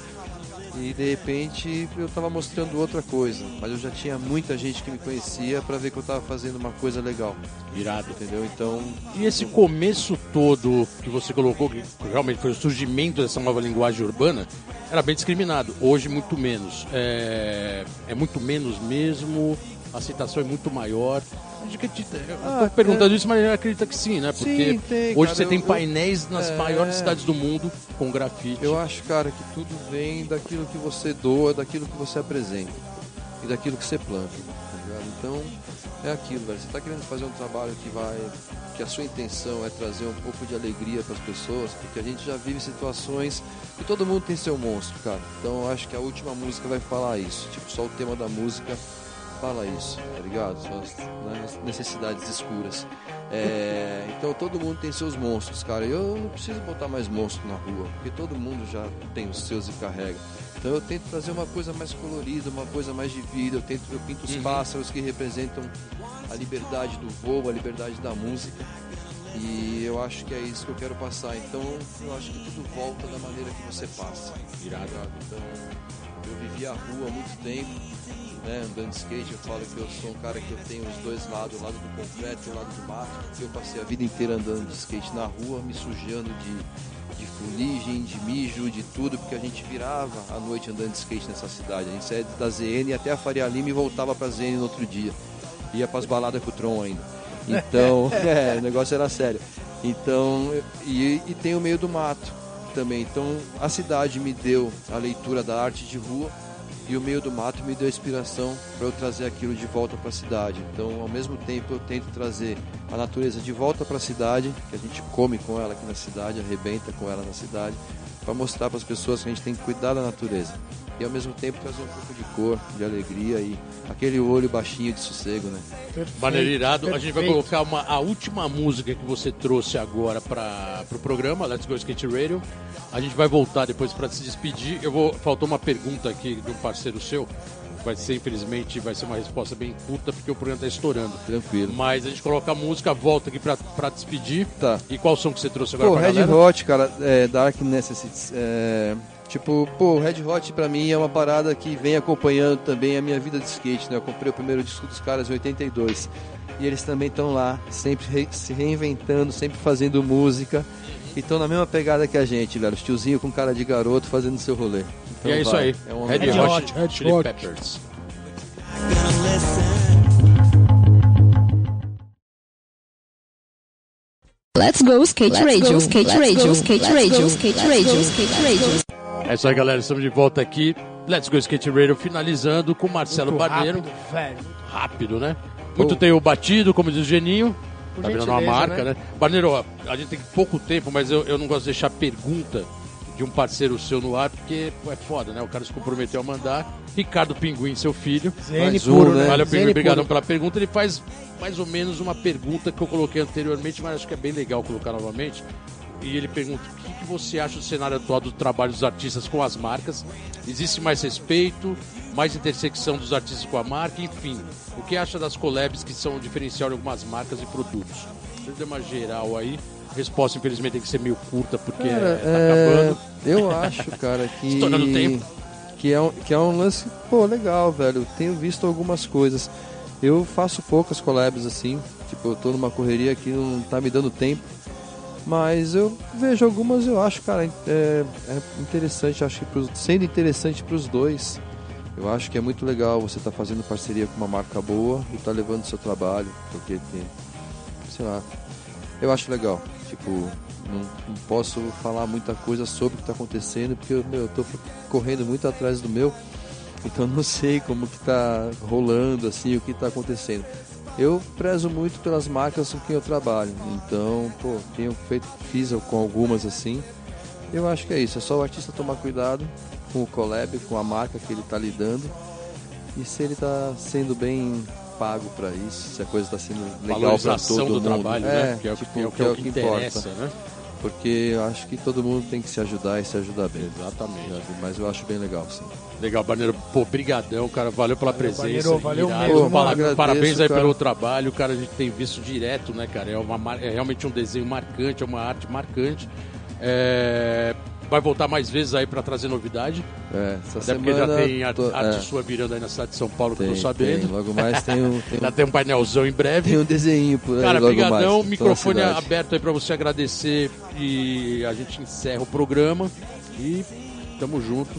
E de repente eu tava mostrando outra coisa, mas eu já tinha muita gente que me conhecia para ver que eu tava fazendo uma coisa legal, Virado. entendeu? Então, E esse começo todo que você colocou, que realmente foi o surgimento dessa nova linguagem urbana, era bem discriminado. Hoje, muito menos. É, é muito menos mesmo, a aceitação é muito maior. Acredita- Eu Ah, perguntando isso, mas eu acredito que sim, né? Porque Sim, tem, hoje cara, você tem eu- eu- painéis nas É. maiores cidades do mundo com grafite. eu acho, cara, que tudo vem daquilo que você doa, daquilo que você apresenta e daquilo que você planta? Então, é aquilo, velho. Você tá querendo fazer um trabalho que vai. que a sua intenção é trazer um pouco de alegria para as pessoas, porque a gente já vive situações que todo mundo tem seu monstro, cara. Então, eu acho que a última música vai falar isso. Tipo, só o tema da música fala isso, tá ligado? São as né, as necessidades escuras. É, então todo mundo tem seus monstros, cara. Eu não preciso botar mais monstro na rua, porque todo mundo já tem os seus e carrega. Então eu tento trazer uma coisa mais colorida, uma coisa mais de vida. Eu tento, eu pinto os pássaros que representam a liberdade do voo, a liberdade da música. E eu acho que é isso que eu quero passar. Então eu acho que tudo volta da maneira que você passa. Irado. Então eu vivi a rua há muito tempo, né? Andando de skate, eu falo que eu sou um cara que eu tenho os dois lados, o lado do concreto e o lado do mato. Eu passei a vida inteira andando de skate na rua, me sujando de, de fuligem, de mijo, de tudo, porque a gente virava a noite andando de skate nessa cidade. A gente saía da ZN até a Faria Lima e voltava pra ZN no outro dia. Ia pras baladas com o Tron ainda. Então, é, o negócio era sério. Então, e, e tem o meio do mato também. Então, a cidade me deu a leitura da arte de rua e o meio do mato me deu inspiração para eu trazer aquilo de volta para a cidade. Então, ao mesmo tempo, eu tento trazer a natureza de volta para a cidade, que a gente come com ela aqui na cidade, arrebenta com ela na cidade, para mostrar para as pessoas que a gente tem que cuidar da natureza. E ao mesmo tempo trazer um pouco de cor, de alegria e aquele olho baixinho de sossego, né? Perfeito, Maneiro irado. A gente vai colocar uma, a última música que você trouxe agora para o pro programa, Let's Go Skate Radio. A gente vai voltar depois para se despedir. Eu vou faltou uma pergunta aqui de um parceiro seu. Vai ser, infelizmente, vai ser uma resposta bem curta porque o programa está estourando. Tranquilo. Mas a gente coloca a música, volta aqui para despedir. Tá. E qual som que você trouxe agora Pô, pra Red galera? Hot, cara, é, Dark Necessities. É, tipo, pô, Red Hot pra mim é uma parada que vem acompanhando também a minha vida de skate, né? Eu comprei o primeiro disco dos caras em 82. E eles também estão lá, sempre re- se reinventando, sempre fazendo música. e estão na mesma pegada que a gente, velho. Os tiozinhos com cara de garoto fazendo seu rolê. Então e é isso vai. aí. É um Red Red Hot, Hot, Red Chili Hot. Peppers. Let's go skate radio, skate radio, skate radio, skate radio, skate radio. É isso aí, galera. Estamos de volta aqui. Let's Go Skate Radio finalizando com Marcelo Muito Barbeiro. rápido, velho. Rápido, né? Muito tem o batido, como diz o Geninho. Por Tá virando uma marca, né? né? Barneiro, a gente tem pouco tempo, mas eu, eu não gosto de deixar pergunta de um parceiro seu no ar, porque é foda, né? O cara se comprometeu a mandar. Ricardo Pinguim, seu filho. Zene Mais um, puro, né? Valeu, Pinguim, obrigadão puro. pela pergunta. Ele faz mais ou menos uma pergunta que eu coloquei anteriormente, mas acho que é bem legal colocar novamente. E ele pergunta: o que, que você acha do cenário atual do trabalho dos artistas com as marcas? Existe mais respeito, mais intersecção dos artistas com a marca, enfim. O que acha das collabs que são diferencial em algumas marcas e produtos? Ele deu uma geral aí. A resposta, infelizmente, tem que ser meio curta, porque Cara, tá é, acabando. eu acho, cara, que. Estourando tempo. Que é, um, que é um lance, pô, legal, velho. Tenho visto algumas coisas. Eu faço poucas collabs assim. Tipo, eu tô numa correria que não tá me dando tempo. Mas eu vejo algumas, eu acho, cara, é, é interessante. Acho que pros- sendo interessante pros dois. Eu acho que é muito legal você estar fazendo parceria com uma marca boa e tá levando seu trabalho, porque tem, sei lá, eu acho legal. Tipo, não, não posso falar muita coisa sobre o que está acontecendo, porque meu, eu tô correndo muito atrás do meu, então não sei como que tá rolando, assim, o que está acontecendo. Eu prezo muito pelas marcas com quem eu trabalho, então, pô, tenho feito, fiz com algumas assim. Eu acho que é isso, é só o artista tomar cuidado com o collab, com a marca que ele está lidando, e se ele está sendo bem pago para isso, se a coisa está sendo legal para todo do mundo. trabalho, é, né? Que é o que, tipo, é o que, é o que interessa, né? Porque eu acho que todo mundo tem que se ajudar e se ajudar bem. Exatamente. sabe? Mas eu acho bem legal, sim. Legal, Barneiro. Pô, brigadão, cara. Valeu pela presença. Barneiro, valeu mesmo, Agradeço, Parabéns aí cara. pelo trabalho, cara. A gente tem visto direto, né, cara? É, uma, é realmente um desenho marcante, é uma arte marcante. É, Vai voltar mais vezes aí pra trazer novidade. É, essa Até porque já semana tem a- tô- arte é, sua virando aí na cidade de São Paulo, que eu tem, tô sabendo. tem. Logo mais tem um, tem Já um, tem um painelzão em breve. tem um desenho por aí Cara, logo brigadão, mais. Microfone aberto aí pra você agradecer e a gente encerra o programa e tamo junto.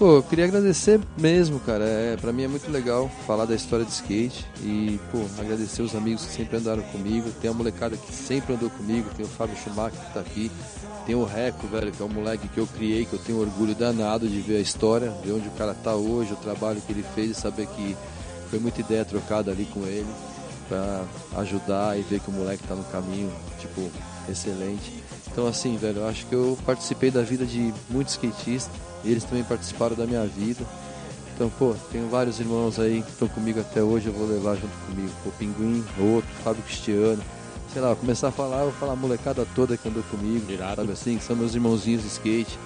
Pô, eu queria agradecer mesmo, cara. É, pra mim é muito legal falar da história de skate e, pô, agradecer os amigos que sempre andaram comigo. Tem a molecada que sempre andou comigo, tem o Fábio Schumacher que tá aqui. Tem o Reco, velho, que é um moleque que eu criei, que eu tenho orgulho danado de ver a história, ver onde o cara tá hoje, o trabalho que ele fez e saber que foi muita ideia trocada ali com ele pra ajudar e ver que o moleque tá no caminho, tipo, excelente. Então assim, velho, eu acho que eu participei da vida de muitos skatistas, eles também participaram da minha vida. Então, pô, tenho vários irmãos aí que estão comigo até hoje, eu vou levar junto comigo. O Pinguim, outro, Fábio Cristiano. Sei lá, começar a falar, eu vou falar a molecada toda que andou comigo, Irado. sabe assim, que são meus irmãozinhos de skate.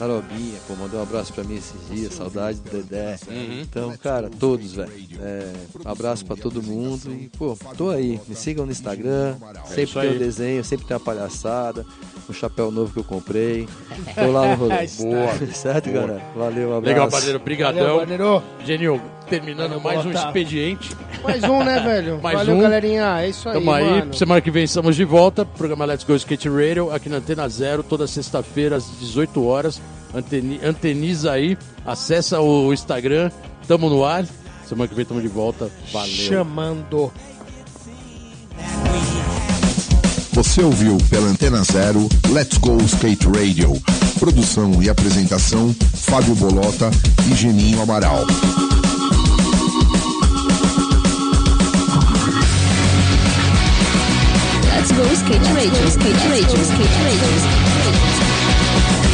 Tarobinha, pô, mandou um abraço pra mim esses dias, saudade do Dedé. Uhum. Então, cara, todos, velho. É, um abraço pra todo mundo e, pô, tô aí. Me sigam no Instagram, sempre isso tem um desenho, sempre tem uma palhaçada, um chapéu novo que eu comprei. Tô lá no rolê. Boa. certo, Boa. galera? Valeu, um abraço. Legal, Barneiro. Valeu, Brigadão. Barneiro. Genil, terminando Valeu, mais um expediente. Mais um, né, velho? Mais Valeu, um. galerinha. É isso aí, Tamo aí. mano. Semana que vem estamos de volta. Programa Let's Go Skate Radio aqui na Antena Zero, toda sexta-feira às 18 horas. Anteni- anteniza aí, acessa o Instagram. Tamo no ar. Semana que vem estamos de volta. Valeu. Chamando. Você ouviu pela Antena Zero Let's Go Skate Radio. Produção e apresentação Fábio Bolota e Geninho Amaral. Go skate radio, skate radio, skate radio, skate radio.